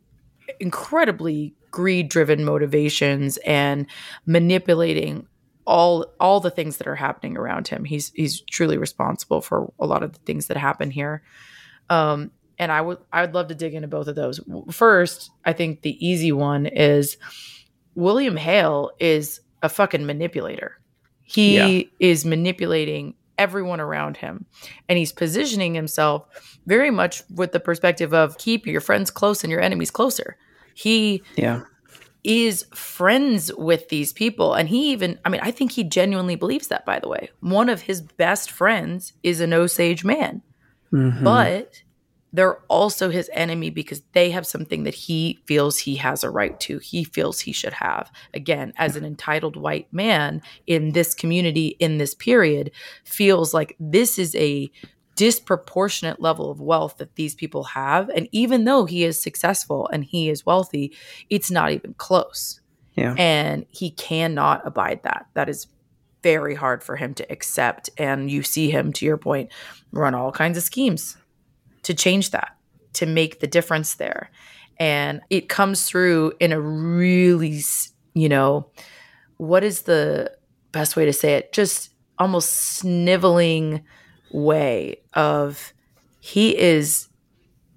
incredibly greed-driven motivations and manipulating all all the things that are happening around him. He's he's truly responsible for a lot of the things that happen here. Um, and I would I would love to dig into both of those. First, I think the easy one is William Hale is a fucking manipulator. He yeah. is manipulating everyone around him. And he's positioning himself very much with the perspective of keep your friends close and your enemies closer. He yeah. is friends with these people. And he even, I mean, I think he genuinely believes that, by the way. One of his best friends is an Osage man. Mm-hmm. But they're also his enemy because they have something that he feels he has a right to, he feels he should have. Again, as an entitled white man in this community, in this period, feels like this is a disproportionate level of wealth that these people have. And even though he is successful and he is wealthy, it's not even close. Yeah. And he cannot abide that. That is very hard for him to accept. And you see him, to your point, run all kinds of schemes to change that, to make the difference there. And it comes through in a really, you know, what is the best way to say it? Just almost sniveling way of he is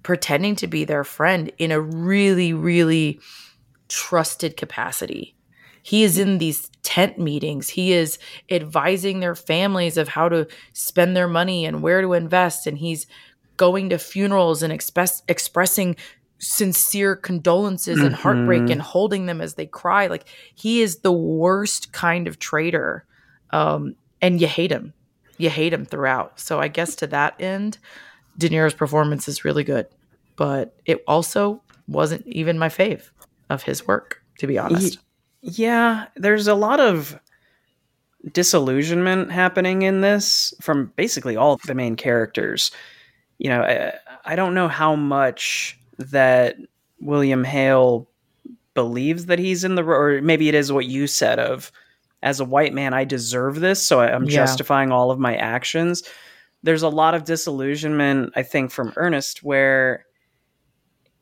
pretending to be their friend in a really, really trusted capacity. He is in these tent meetings. He is advising their families of how to spend their money and where to invest. And he's going to funerals and express, expressing sincere condolences and heartbreak mm-hmm. and holding them as they cry. Like he is the worst kind of traitor. Um, and you hate him. You hate him throughout. So I guess to that end, De Niro's performance is really good. But it also wasn't even my fave of his work, to be honest. Yeah, there's a lot of disillusionment happening in this from basically all the main characters you know, I, I don't know how much that William Hale believes that he's in the or maybe it is what you said of as a white man I deserve this so I'm yeah. justifying all of my actions there's a lot of disillusionment I think from Ernest where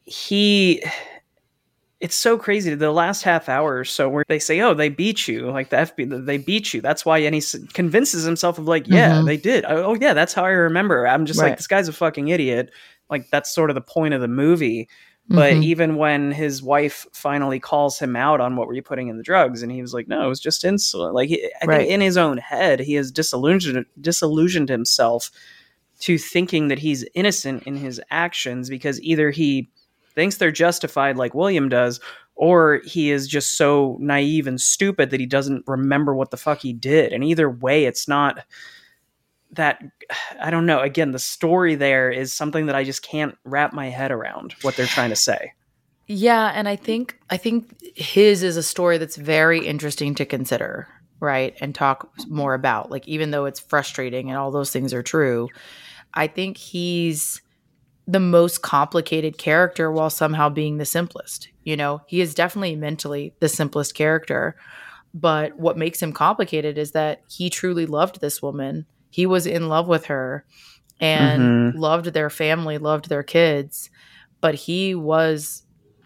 he it's so crazy the last half hour or so where they say oh they beat you like the fb they beat you that's why and he convinces himself of like yeah mm-hmm. they did oh, oh yeah that's how i remember i'm just right. like this guy's a fucking idiot like that's sort of the point of the movie but mm-hmm. even when his wife finally calls him out on what were you putting in the drugs and he was like no it was just insulin like he, i right. think in his own head he has disillusioned disillusioned himself to thinking that he's innocent in his actions because either he thinks they're justified like William does, or he is just so naive and stupid that he doesn't remember what the fuck he did. And either way, it's not that I don't know. Again, the story there is something that I just can't wrap my head around what they're trying to say. Yeah, and I think I think his is a story that's very interesting to consider, right? And talk more about. Like even though it's frustrating and all those things are true, I think he's the most complicated character while somehow being the simplest. You know, he is definitely mentally the simplest character. But what makes him complicated is that he truly loved this woman. He was in love with her and mm-hmm. loved their family, loved their kids. But he was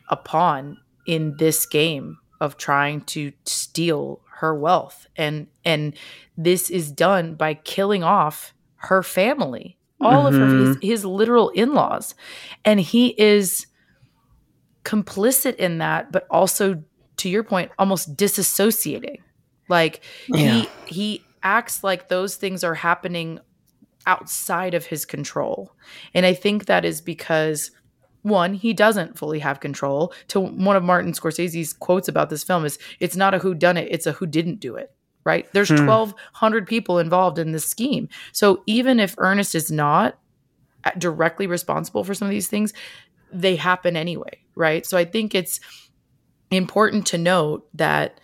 a pawn in this game of trying to steal her wealth and and this is done by killing off her family all mm-hmm. of her his, his literal in-laws. And he is complicit in that but also to your point almost disassociating. Like yeah. he he acts like those things are happening outside of his control. And i think that is because one he doesn't fully have control. To one of martin scorsese's quotes about this film is it's not a who done it it's a who didn't do it right? There's hmm. 1,200 people involved in this scheme. So even if Ernest is not directly responsible for some of these things, they happen anyway, right? So I think it's important to note that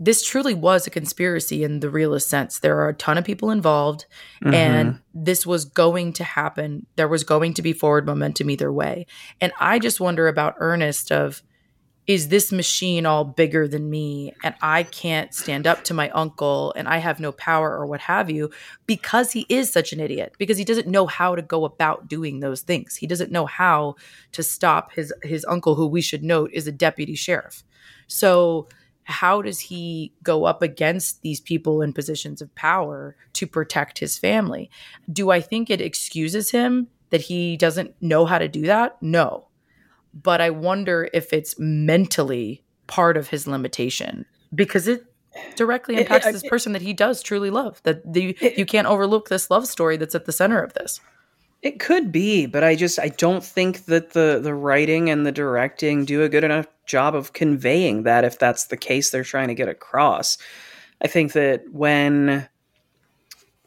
this truly was a conspiracy in the realest sense. There are a ton of people involved, mm-hmm. and this was going to happen. There was going to be forward momentum either way. And I just wonder about Ernest of is this machine all bigger than me and I can't stand up to my uncle and I have no power or what have you because he is such an idiot because he doesn't know how to go about doing those things. He doesn't know how to stop his his uncle who we should note is a deputy sheriff. So how does he go up against these people in positions of power to protect his family? Do I think it excuses him that he doesn't know how to do that? No but I wonder if it's mentally part of his limitation because it directly impacts it, it, this person that he does truly love. That the, it, you can't overlook this love story that's at the center of this. It could be, but I just I don't think that the the writing and the directing do a good enough job of conveying that if that's the case they're trying to get across. I think that when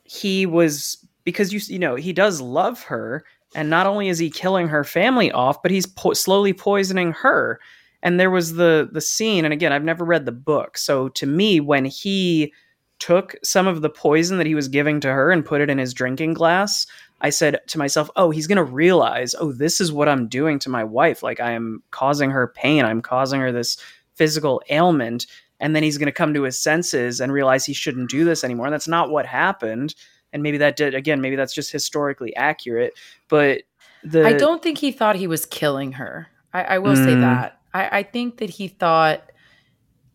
he was because you you know, he does love her and not only is he killing her family off, but he's po- slowly poisoning her. And there was the the scene, and again, I've never read the book, so to me, when he took some of the poison that he was giving to her and put it in his drinking glass, I said to myself, "Oh, he's going to realize, oh, this is what I'm doing to my wife. Like I am causing her pain. I'm causing her this physical ailment." And then he's going to come to his senses and realize he shouldn't do this anymore. And that's not what happened and maybe that did again maybe that's just historically accurate but the i don't think he thought he was killing her. I, I will mm. say that. I, I think that he thought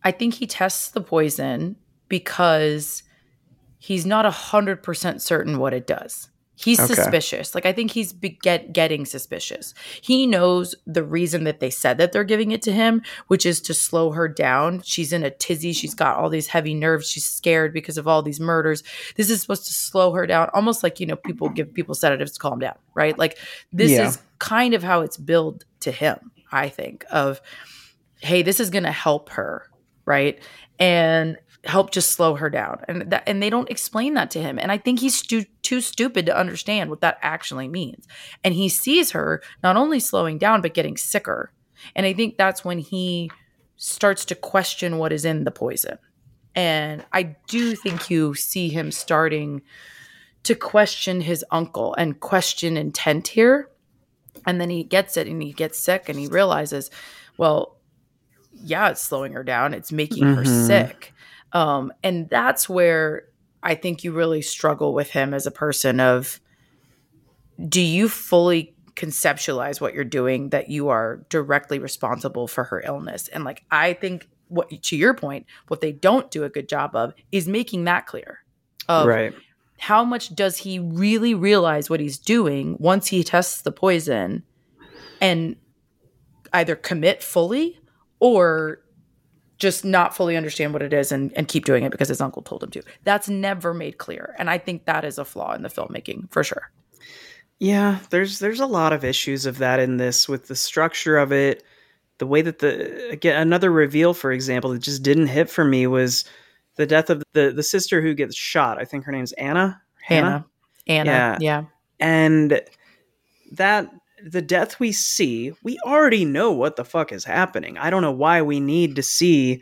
i think he tests the poison because he's not a hundred percent certain what it does He's okay. suspicious. Like I think he's get getting suspicious. He knows the reason that they said that they're giving it to him, which is to slow her down. She's in a tizzy. She's got all these heavy nerves. She's scared because of all these murders. This is supposed to slow her down, almost like you know people give people sedatives to calm down, right? Like this yeah. is kind of how it's billed to him. I think of, hey, this is going to help her, right? And help just slow her down and that and they don't explain that to him and i think he's stu- too stupid to understand what that actually means and he sees her not only slowing down but getting sicker and i think that's when he starts to question what is in the poison and i do think you see him starting to question his uncle and question intent here and then he gets it and he gets sick and he realizes well yeah, it's slowing her down. It's making mm-hmm. her sick. Um, and that's where I think you really struggle with him as a person of do you fully conceptualize what you're doing that you are directly responsible for her illness? And like I think what to your point, what they don't do a good job of is making that clear. Of right. How much does he really realize what he's doing once he tests the poison and either commit fully or just not fully understand what it is and, and keep doing it because his uncle told him to. That's never made clear. And I think that is a flaw in the filmmaking for sure. Yeah, there's there's a lot of issues of that in this with the structure of it, the way that the again another reveal, for example, that just didn't hit for me was the death of the the sister who gets shot. I think her name's Anna. Hannah. Anna. Yeah. yeah. And that the death we see, we already know what the fuck is happening. I don't know why we need to see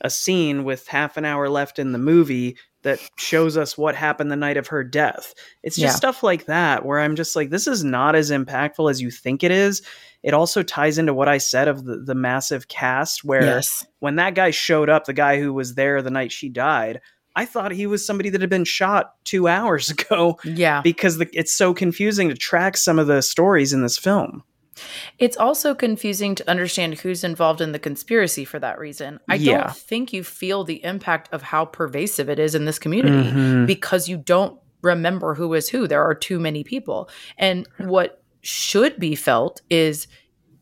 a scene with half an hour left in the movie that shows us what happened the night of her death. It's just Yeah. stuff like that where I'm just like, this is not as impactful as you think it is. It also ties into what I said of the, the massive cast, where Yes. when that guy showed up, the guy who was there the night she died, I thought he was somebody that had been shot two hours ago Yeah. because the, it's so confusing to track some of the stories in this film. It's also confusing to understand who's involved in the conspiracy for that reason. I Yeah. don't think you feel the impact of how pervasive it is in this community Mhm. because you don't remember who is who. There are too many people. And what should be felt is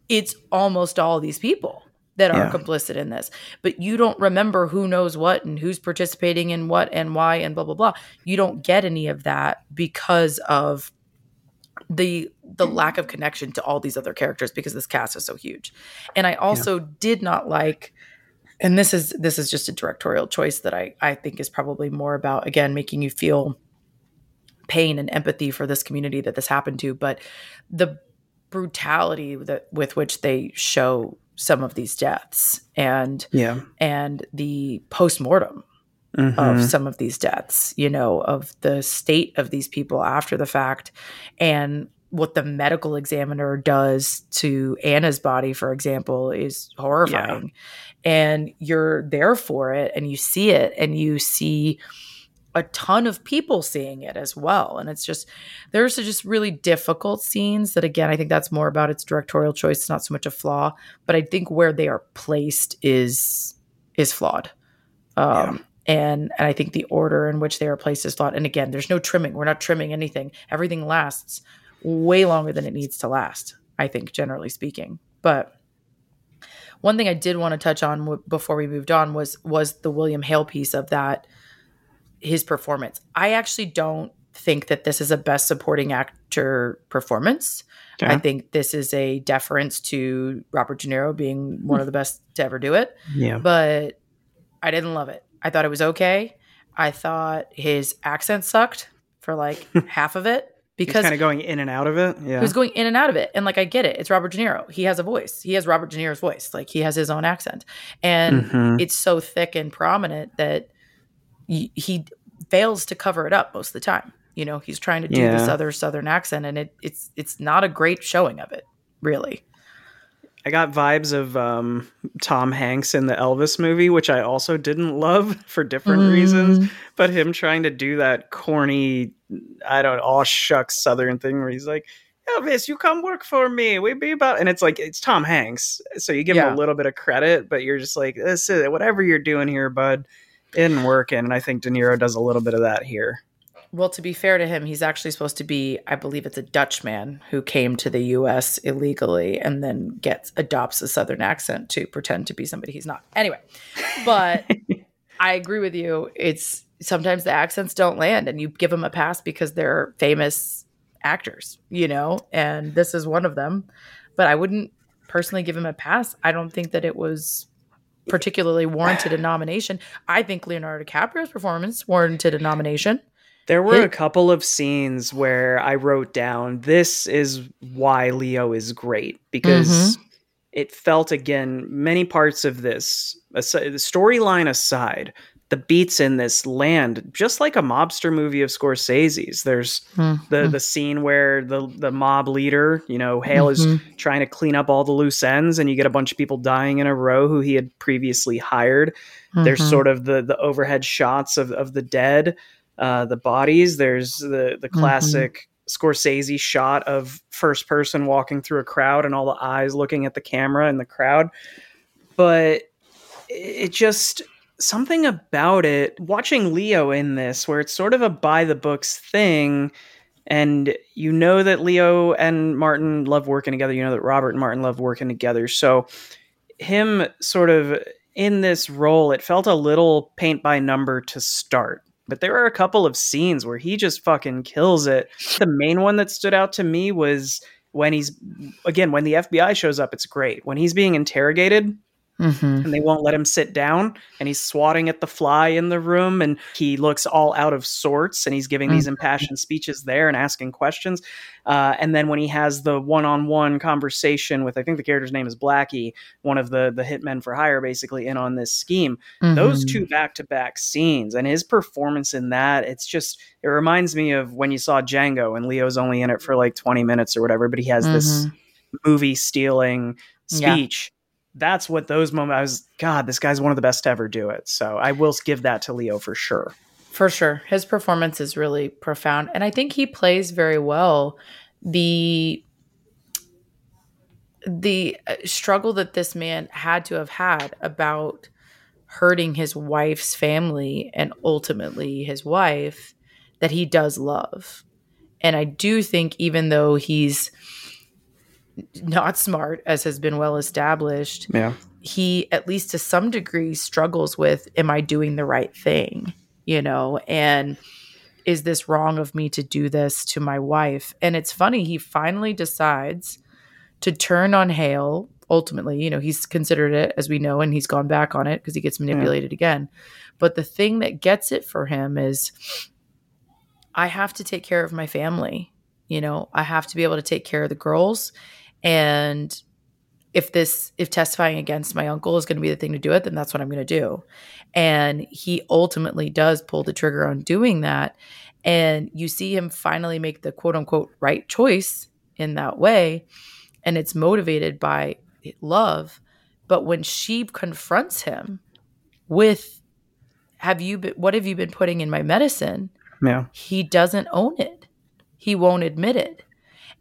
it's almost all these people that are Yeah. complicit in this. But you don't remember who knows what and who's participating in what and why and blah blah blah. You don't get any of that because of the the lack of connection to all these other characters because this cast is so huge. And I also did not like and this is this is just a directorial choice that I I think is probably more about again making you feel pain and empathy for this community that this happened to, but the brutality that with which they show some of these deaths and Yeah. and the post-mortem of Mhm. some of these deaths, you know, of the state of these people after the fact and what the medical examiner does to Anna's body, for example, is horrifying. And you're there for it and you see it and you see a ton of people seeing it as well. And it's just, there's just really difficult scenes that, again, I think that's more about its directorial choice, it's not so much a flaw. But I think where they are placed is is flawed. Um, and and I think the order in which they are placed is flawed. And again, there's no trimming. We're not trimming anything. Everything lasts way longer than it needs to last. I think, generally speaking. But one thing I did want to touch on w- before we moved on was was the William Hale piece of that his performance. I actually don't think that this is a best supporting actor performance. I think this is a deference to Robert De Niro being one of the best to ever do it Yeah. but I didn't love it. I thought it was okay. I thought his accent sucked for like half of it because kind of going in and out of it. Yeah. he was going in and out of it. And like I get it. It's Robert De Niro. He has a voice. He has Robert De Niro's voice. Like he has his own accent. And Mhm. it's so thick and prominent that he, he fails to cover it up most of the time. You know, he's trying to do this other southern accent and it it's it's not a great showing of it, really. I got vibes of um, Tom Hanks in the Elvis movie, which I also didn't love for different Mm. reasons. But him trying to do that corny, I don't, all shucks Southern thing where he's like, Elvis, you come work for me. We be about, and it's like it's Tom Hanks, so you give him a little bit of credit, but you're just like, this is whatever you're doing here, bud, isn't working. And I think De Niro does a little bit of that here. Well, to be fair to him, he's actually supposed to be, I believe it's a Dutchman who came to the US illegally and then gets adopts a southern accent to pretend to be somebody he's not. Anyway, but I agree with you. It's sometimes the accents don't land and you give them a pass because they're famous actors, you know, and this is one of them. But I wouldn't personally give him a pass. I don't think that it was particularly warranted a nomination. I think Leonardo DiCaprio's performance warranted a nomination. There were a couple of scenes where I wrote down this is why Leo is great because mm-hmm. it felt again many parts of this the storyline aside the beats in this land just like a mobster movie of Scorsese's. There's the the scene where the the mob leader you know Hale is Mhm. trying to clean up all the loose ends and you get a bunch of people dying in a row who he had previously hired. There's Mhm. sort of the the overhead shots of of the dead uh the bodies. There's the the classic Scorsese shot of first person walking through a crowd and all the eyes looking at the camera in the crowd. But it just something about it watching Leo in this where it's sort of a by the books thing and you know that Leo and Martin love working together you know that Robert and Martin love working together. So him sort of in this role it felt a little paint by number to start. But there are a couple of scenes where he just fucking kills it. The main one that stood out to me was when he's again when the FBI shows up it's great. When he's being interrogated Mm-hmm. and they won't let him sit down and he's swatting at the fly in the room and he looks all out of sorts and he's giving these impassioned speeches there and asking questions uh, and then when he has the one-on-one conversation with i think the character's name is blackie one of the the hitmen for hire basically in on this scheme those Mhm. two back-to-back scenes and his performance in that it's just it reminds me of when you saw django and leo's only in it for like 20 minutes or whatever but he has this Mhm. movie stealing Yeah. That's what those moments. I was God. This guy's one of the best to ever do it. So I will give that to Leo for sure. For sure. His performance is really profound. And I think he plays very well the the uh, struggle that this man had to have had about hurting his wife's family and ultimately his wife that he does love. And I do think even though he's not smart as has been well established, Yeah. he at least to some degree struggles with am i doing the right thing? You know and is this wrong of me to do this to my wife? And it's funny he finally decides to turn on hale ultimately you know he's considered it as we know and he's gone back on it because he gets manipulated again. But the thing that gets it for him is i have to take care of my family. You know i have to be able to take care of the girls and if this if testifying against my uncle is going to be the thing to do it then that's what i'm going to do and he ultimately does pull the trigger on doing that and you see him finally make the quote unquote right choice in that way and it's motivated by love but when she confronts him with have you been what have you been putting in my medicine Yeah. he doesn't own it. He won't admit it.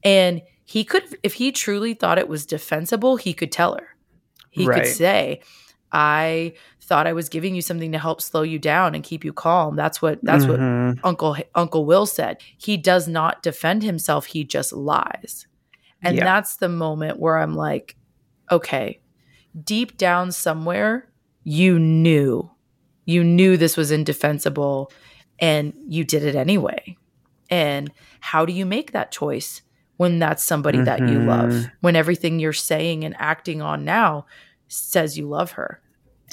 And he could, if he truly thought it was defensible, he could tell her. He Right. could say, I thought I was giving you something to help slow you down and keep you calm. That's what, that's what Mhm. Uncle, Uncle Will said. He does not defend himself. He just lies. And Yeah. that's the moment where I'm like, okay, deep down somewhere, you knew, you knew this was indefensible and you did it anyway. And how do you make that choice when that's somebody that you love? Mhm. When everything you're saying and acting on now says you love her.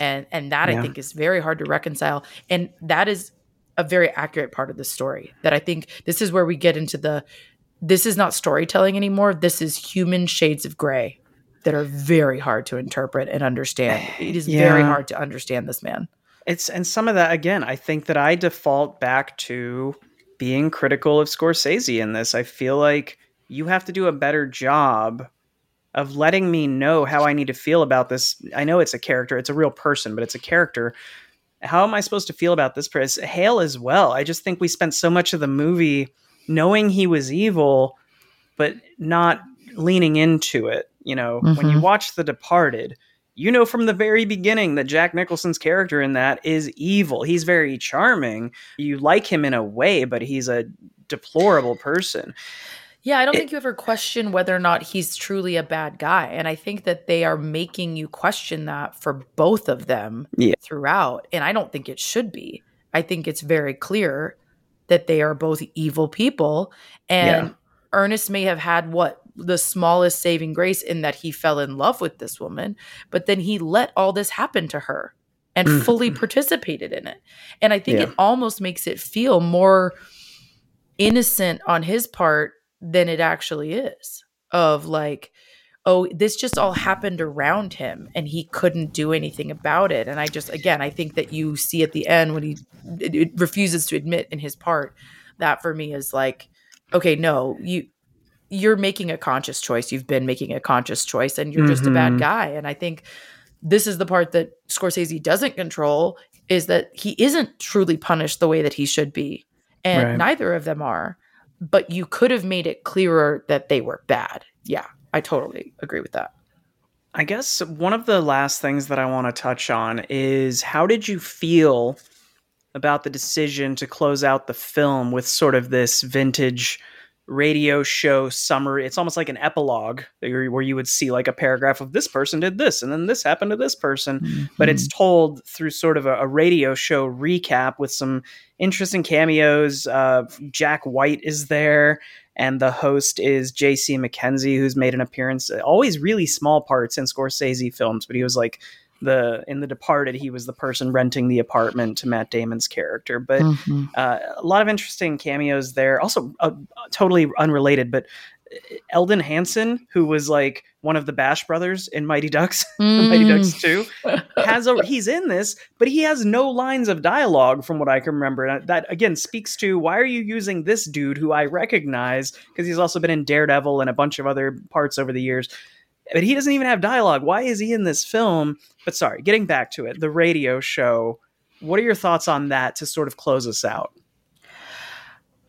And and that I think is very hard to reconcile. And that is a very accurate part of the story. That I think this is where we get into the this is not storytelling anymore. This is human shades of gray that are very hard to interpret and understand. It is very hard to understand this man. It's and some of that again. I think that I default back to being critical of Scorsese in this. I feel like you have to do a better job of letting me know how I need to feel about this. I know it's a character, it's a real person, but it's a character. How am I supposed to feel about this person? Hale as well. I just think we spent so much of the movie knowing he was evil, but not leaning into it. You know, when you Mhm. watch The Departed, you know from the very beginning that Jack Nicholson's character in that is evil. He's very charming. You like him in a way, but he's a deplorable person. Yeah, I don't It- think you ever question whether or not he's truly a bad guy. And I think that they are making you question that for both of them Yeah. throughout. And I don't think it should be. I think it's very clear that they are both evil people. And Yeah. Ernest may have had what? The smallest saving grace in that he fell in love with this woman, but then he let all this happen to her and Mhm. fully participated in it. And I think Yeah. it almost makes it feel more innocent on his part than it actually is of like oh this just all happened around him and he couldn't do anything about it and i just again i think that you see at the end when he refuses to admit in his part that for me is like okay no you you're making a conscious choice you've been making a conscious choice and you're just a bad Mhm. guy and i think this is the part that scorsese doesn't control is that he isn't truly punished the way that he should be and Right. neither of them are but you could have made it clearer that they were bad. Yeah i totally agree with that. I guess one of the last things that I want to touch on is how did you feel about the decision to close out the film with sort of this vintage radio show summary? It's almost like an epilogue where you would see like a paragraph of this person did this and then this happened to this person. but it's told through sort of a, a radio show recap with some interesting cameos. Uh, Jack White is there, and the host is J.C. MacKenzie, who's made an appearance. Always really small parts in Scorsese films, but he was like the in the Departed, he was the person renting the apartment to Matt Damon's character. But Mhm. uh, a lot of interesting cameos there. Also, uh, totally unrelated, but uh, Elden Henson, who was like one of the Bash brothers in Mighty Ducks, Mighty Ducks Two, has a he's in this, but he has no lines of dialogue from what I can remember. And that again speaks to why are you using this dude who I recognize because he's also been in Daredevil and a bunch of other parts over the years. But he doesn't even have dialogue. Why is he in this film? But sorry, getting back to it, the radio show. What are your thoughts on that to sort of close us out?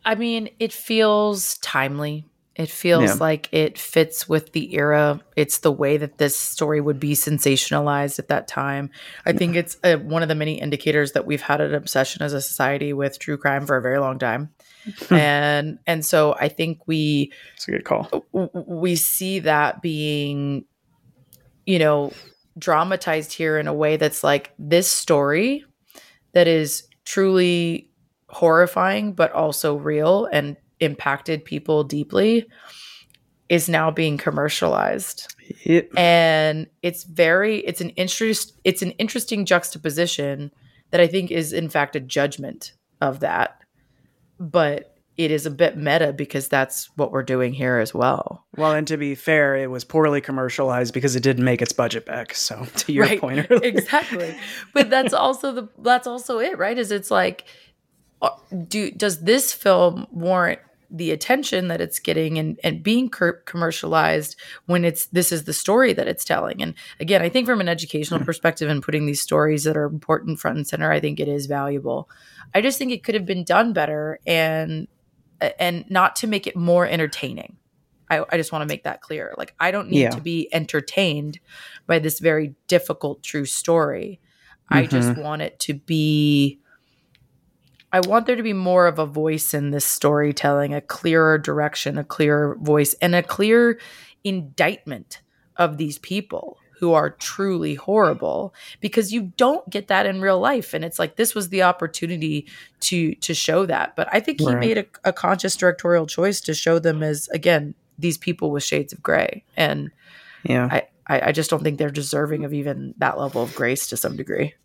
I mean, it feels timely. It feels Yeah. like it fits with the era. It's the way that this story would be sensationalized at that time. I think it's uh one of the many indicators that we've had an obsession as a society with true crime for a very long time. Hmm. and and so I think we It's a good call. we see that being you know dramatized here in a way that's like this story that is truly horrifying but also real and impacted people deeply is now being commercialized. It, and it's very it's an interest it's an interesting juxtaposition that i think is in fact a judgment of that but it is a bit meta because that's what we're doing here as well well, and to be fair, it was poorly commercialized because it didn't make its budget back. So, to your Right. point earlier, exactly but that's also the that's also it right is it's like uh, do does this film warrant the attention that it's getting and and being cur- commercialized when it's this is the story that it's telling and again i think from an educational mm-hmm. perspective and putting these stories that are important front and center i think it is valuable i just think it could have been done better and and not to make it more entertaining I, I just want to make that clear. Like, I don't need Yeah. to be entertained by this very difficult true story. I just mm-hmm. want it to be. I want there to be more of a voice in this storytelling, a clearer direction, a clearer voice, and a clear indictment of these people who are truly horrible because you don't get that in real life and it's like this was the opportunity to to show that but i think he Right. made a, a conscious directorial choice to show them as again these people with shades of gray and yeah. I, I i just don't think they're deserving of even that level of grace to some degree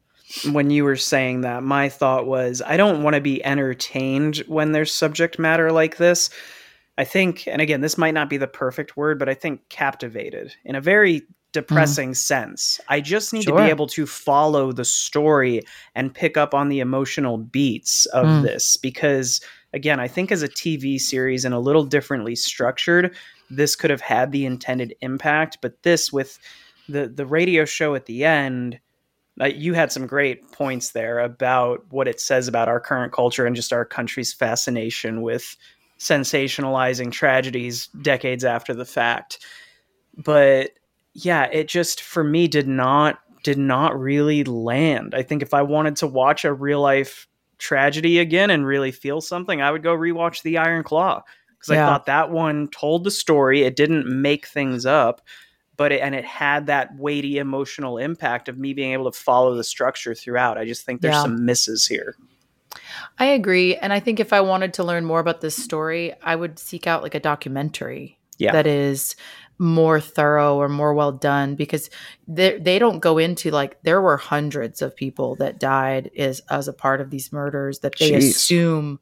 when you were saying that, my thought was I don't want to be entertained when there's subject matter like this. I think, and again, this might not be the perfect word, but I think captivated in a very depressing sense. I just need to be able to follow the story and pick up on the emotional beats of Mm. this because, again, I think as a TV series and a little differently structured, this could have had the intended impact. But this, with the the radio show at the end, you had some great points there about what it says about our current culture and just our country's fascination with sensationalizing tragedies decades after the fact. But yeah, it just for me did not did not really land. I think if I wanted to watch a real life tragedy again and really feel something, I would go rewatch The Iron Claw because I thought that one told the story. It didn't make things up, but it, and it had that weighty emotional impact of me being able to follow the structure throughout. I just think there's Yeah. some misses here. I agree. And I think if I wanted to learn more about this story, I would seek out like a documentary Yeah. that is more thorough or more well done because they, they don't go into like there were hundreds of people that died as, as a part of these murders that they Jeez. assume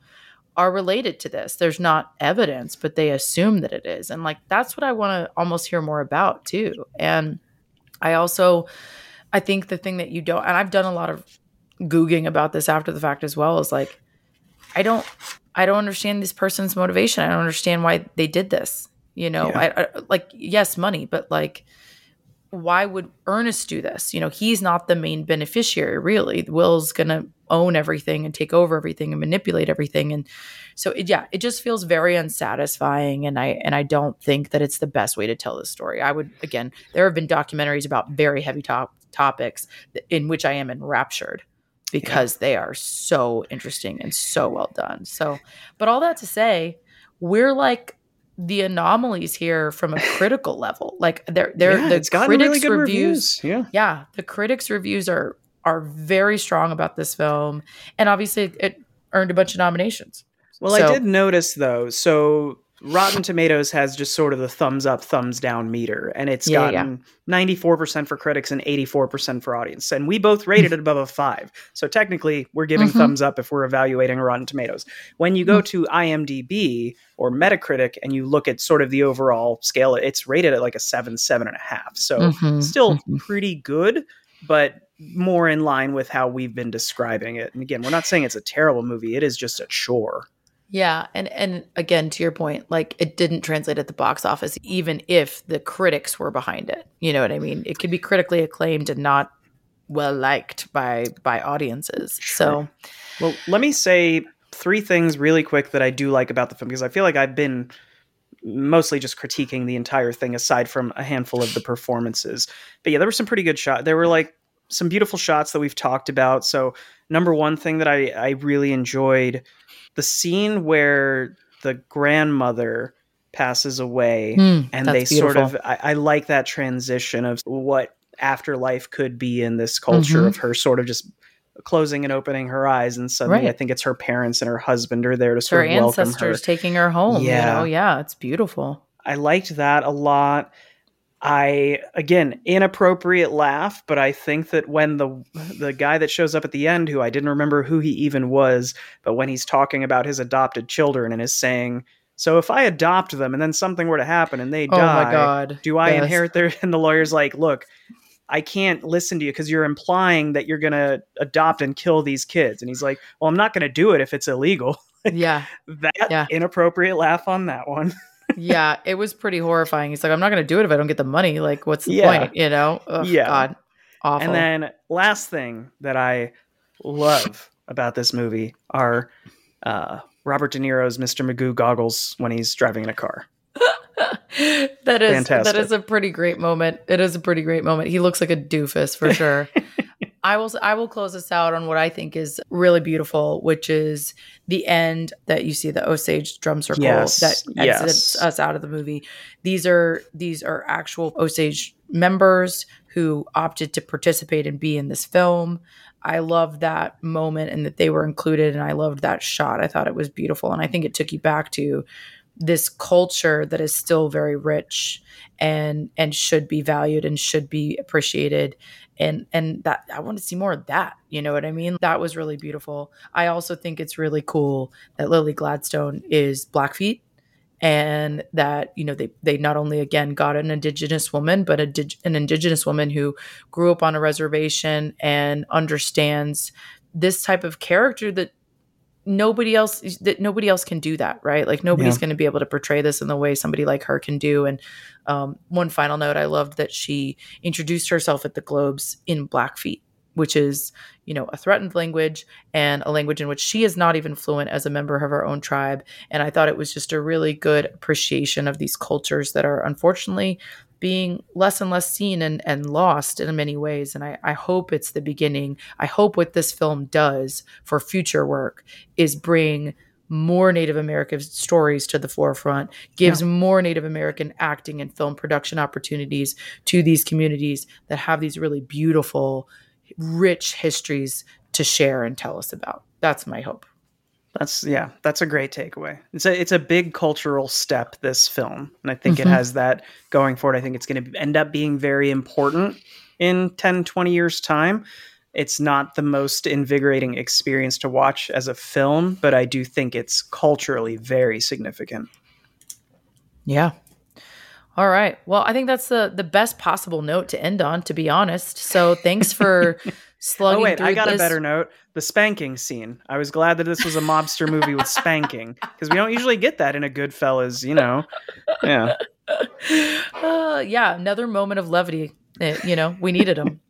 are related to this. There's not evidence, but they assume that it is. And like that's what I want to almost hear more about too. And I also I think the thing that you don't and I've done a lot of googing about this after the fact as well is like I don't I don't understand this person's motivation. I don't understand why they did this. You know, Yeah. I, I like yes, money, but like why would Ernest do this? You know, he's not the main beneficiary really. Will's going to own everything and take over everything and manipulate everything and so it, yeah, it just feels very unsatisfying and I and I don't think that it's the best way to tell this story. I would again, there have been documentaries about very heavy top topics in which I am enraptured because they are so interesting and so well done. So, but all that to say, we're like the anomalies here from a critical level. Like they're they're Yeah, the it's critics really good reviews. reviews. Yeah. Yeah, the critics reviews are are very strong about this film, and obviously it earned a bunch of nominations. Well, I did notice though. So Rotten Tomatoes has just sort of the thumbs up, thumbs down meter, and it's Yeah, gotten 94% for critics and 84% for audience. And we both rated it above a five. So technically, we're giving Mhm. thumbs up if we're evaluating Rotten Tomatoes. When you go to IMDb or Metacritic and you look at sort of the overall scale, it's rated at like a seven, seven and a half. So Mhm, still mhm. pretty good, but more in line with how we've been describing it. And again, we're not saying it's a terrible movie, it is just a chore. Yeah, and and again to your point, like it didn't translate at the box office, even if the critics were behind it. You know what I mean? It could be critically acclaimed and not well liked by by audiences. Sure. Well, let me say three things really quick that I do like about the film because I feel like I've been mostly just critiquing the entire thing aside from a handful of the performances. But yeah, there were some pretty good shots. There were like some beautiful shots that we've talked about. So, number one thing that I, I really enjoyed the scene where the grandmother passes away mm, and they sort of I, I like that transition of what afterlife could be in this culture Mhm. of her sort of just closing and opening her eyes and suddenly i think it's her parents and her husband are there to her sort of welcome her ancestors taking her home. Yeah. You know, yeah, it's beautiful. i liked that a lot i again inappropriate laugh but i think that when the the guy that shows up at the end who i didn't remember who he even was but when he's talking about his adopted children and is saying so if i adopt them and then something were to happen and they Oh die my god. do I Yes. inherit their? And the lawyer's like, look, I can't listen to you because you're implying that you're going to adopt and kill these kids. And he's like, well, I'm not going to do it if it's illegal. Yeah. that Yeah. inappropriate laugh on that one. Yeah. It was pretty horrifying. He's like, I'm not gonna do it if I don't get the money. Like, what's the Yeah. point? You know? Ugh, Yeah. God. Awful. And then last thing that I love about this movie are uh, Robert De Niro's Mr. Magoo goggles when he's driving in a car. that is Fantastic. that is a pretty great moment. It is a pretty great moment. He looks like a doofus for sure. I will I will close this out on what I think is really beautiful, which is the end that you see the Osage drum circle Yes, that yes. exits us out of the movie. These are these are actual Osage members who opted to participate and be in this film. I love that moment and that they were included and I loved that shot. I thought it was beautiful and I think it took you back to this culture that is still very rich and and should be valued and should be appreciated and and that I want to see more of that you know what I mean? That was really beautiful. I also think it's really cool that Lily Gladstone is Blackfeet and that you know they they not only again got an indigenous woman but a, dig- an indigenous woman who grew up on a reservation and understands this type of character that nobody else that nobody else can do that right? Like nobody's Yeah. going to be able to portray this in the way somebody like her can do. And um, one final note i loved that she introduced herself at the globes in blackfeet which is you know a threatened language and a language in which she is not even fluent as a member of her own tribe. And i thought it was just a really good appreciation of these cultures that are unfortunately being less and less seen and, and lost in many ways and I, I hope it's the beginning i hope what this film does for future work is bring more Native American stories to the forefront, gives more Native American acting and film production opportunities to these communities that have these really beautiful, rich histories to share and tell us about. That's my hope. That's yeah, that's a great takeaway. It's a it's a big cultural step this film, and I think Mhm. it has that going forward. I think it's going to end up being very important in 10 20 years time. It's not the most invigorating experience to watch as a film, but I do think it's culturally very significant. Yeah. All right. Well, I think that's the the best possible note to end on, to be honest. So thanks for slugging oh wait, I got this. a better note. The spanking scene. I was glad that this was a mobster movie with spanking because we don't usually get that in a Goodfellas, you know. Yeah. uh, yeah, another moment of levity. Eh, you know, we needed them.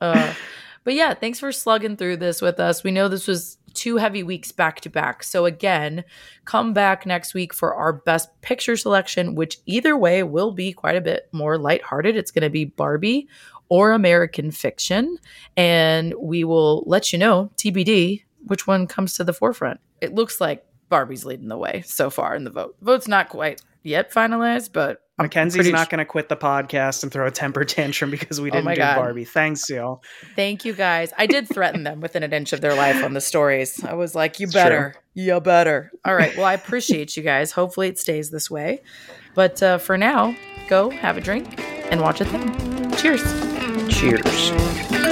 Uh, but yeah, thanks for slugging through this with us. We know this was two heavy weeks back to back. So again, come back next week for our best picture selection, which either way will be quite a bit more lighthearted. It's going to be Barbie or American Fiction, and we will let you know TBD which one comes to the forefront. It looks like Barbie's leading the way so far in the vote. The vote's not quite yet finalized, but I'm Mackenzie's not going to quit the podcast and throw a temper tantrum because we Oh didn't my do God. Barbie. Thanks, y'all. Thank you guys. I did threaten them within an inch of their life on the stories. I was like, you better. You better. All right. Well, I appreciate you guys. Hopefully it stays this way. But uh, for now, go have a drink and watch a thing. Cheers. Cheers.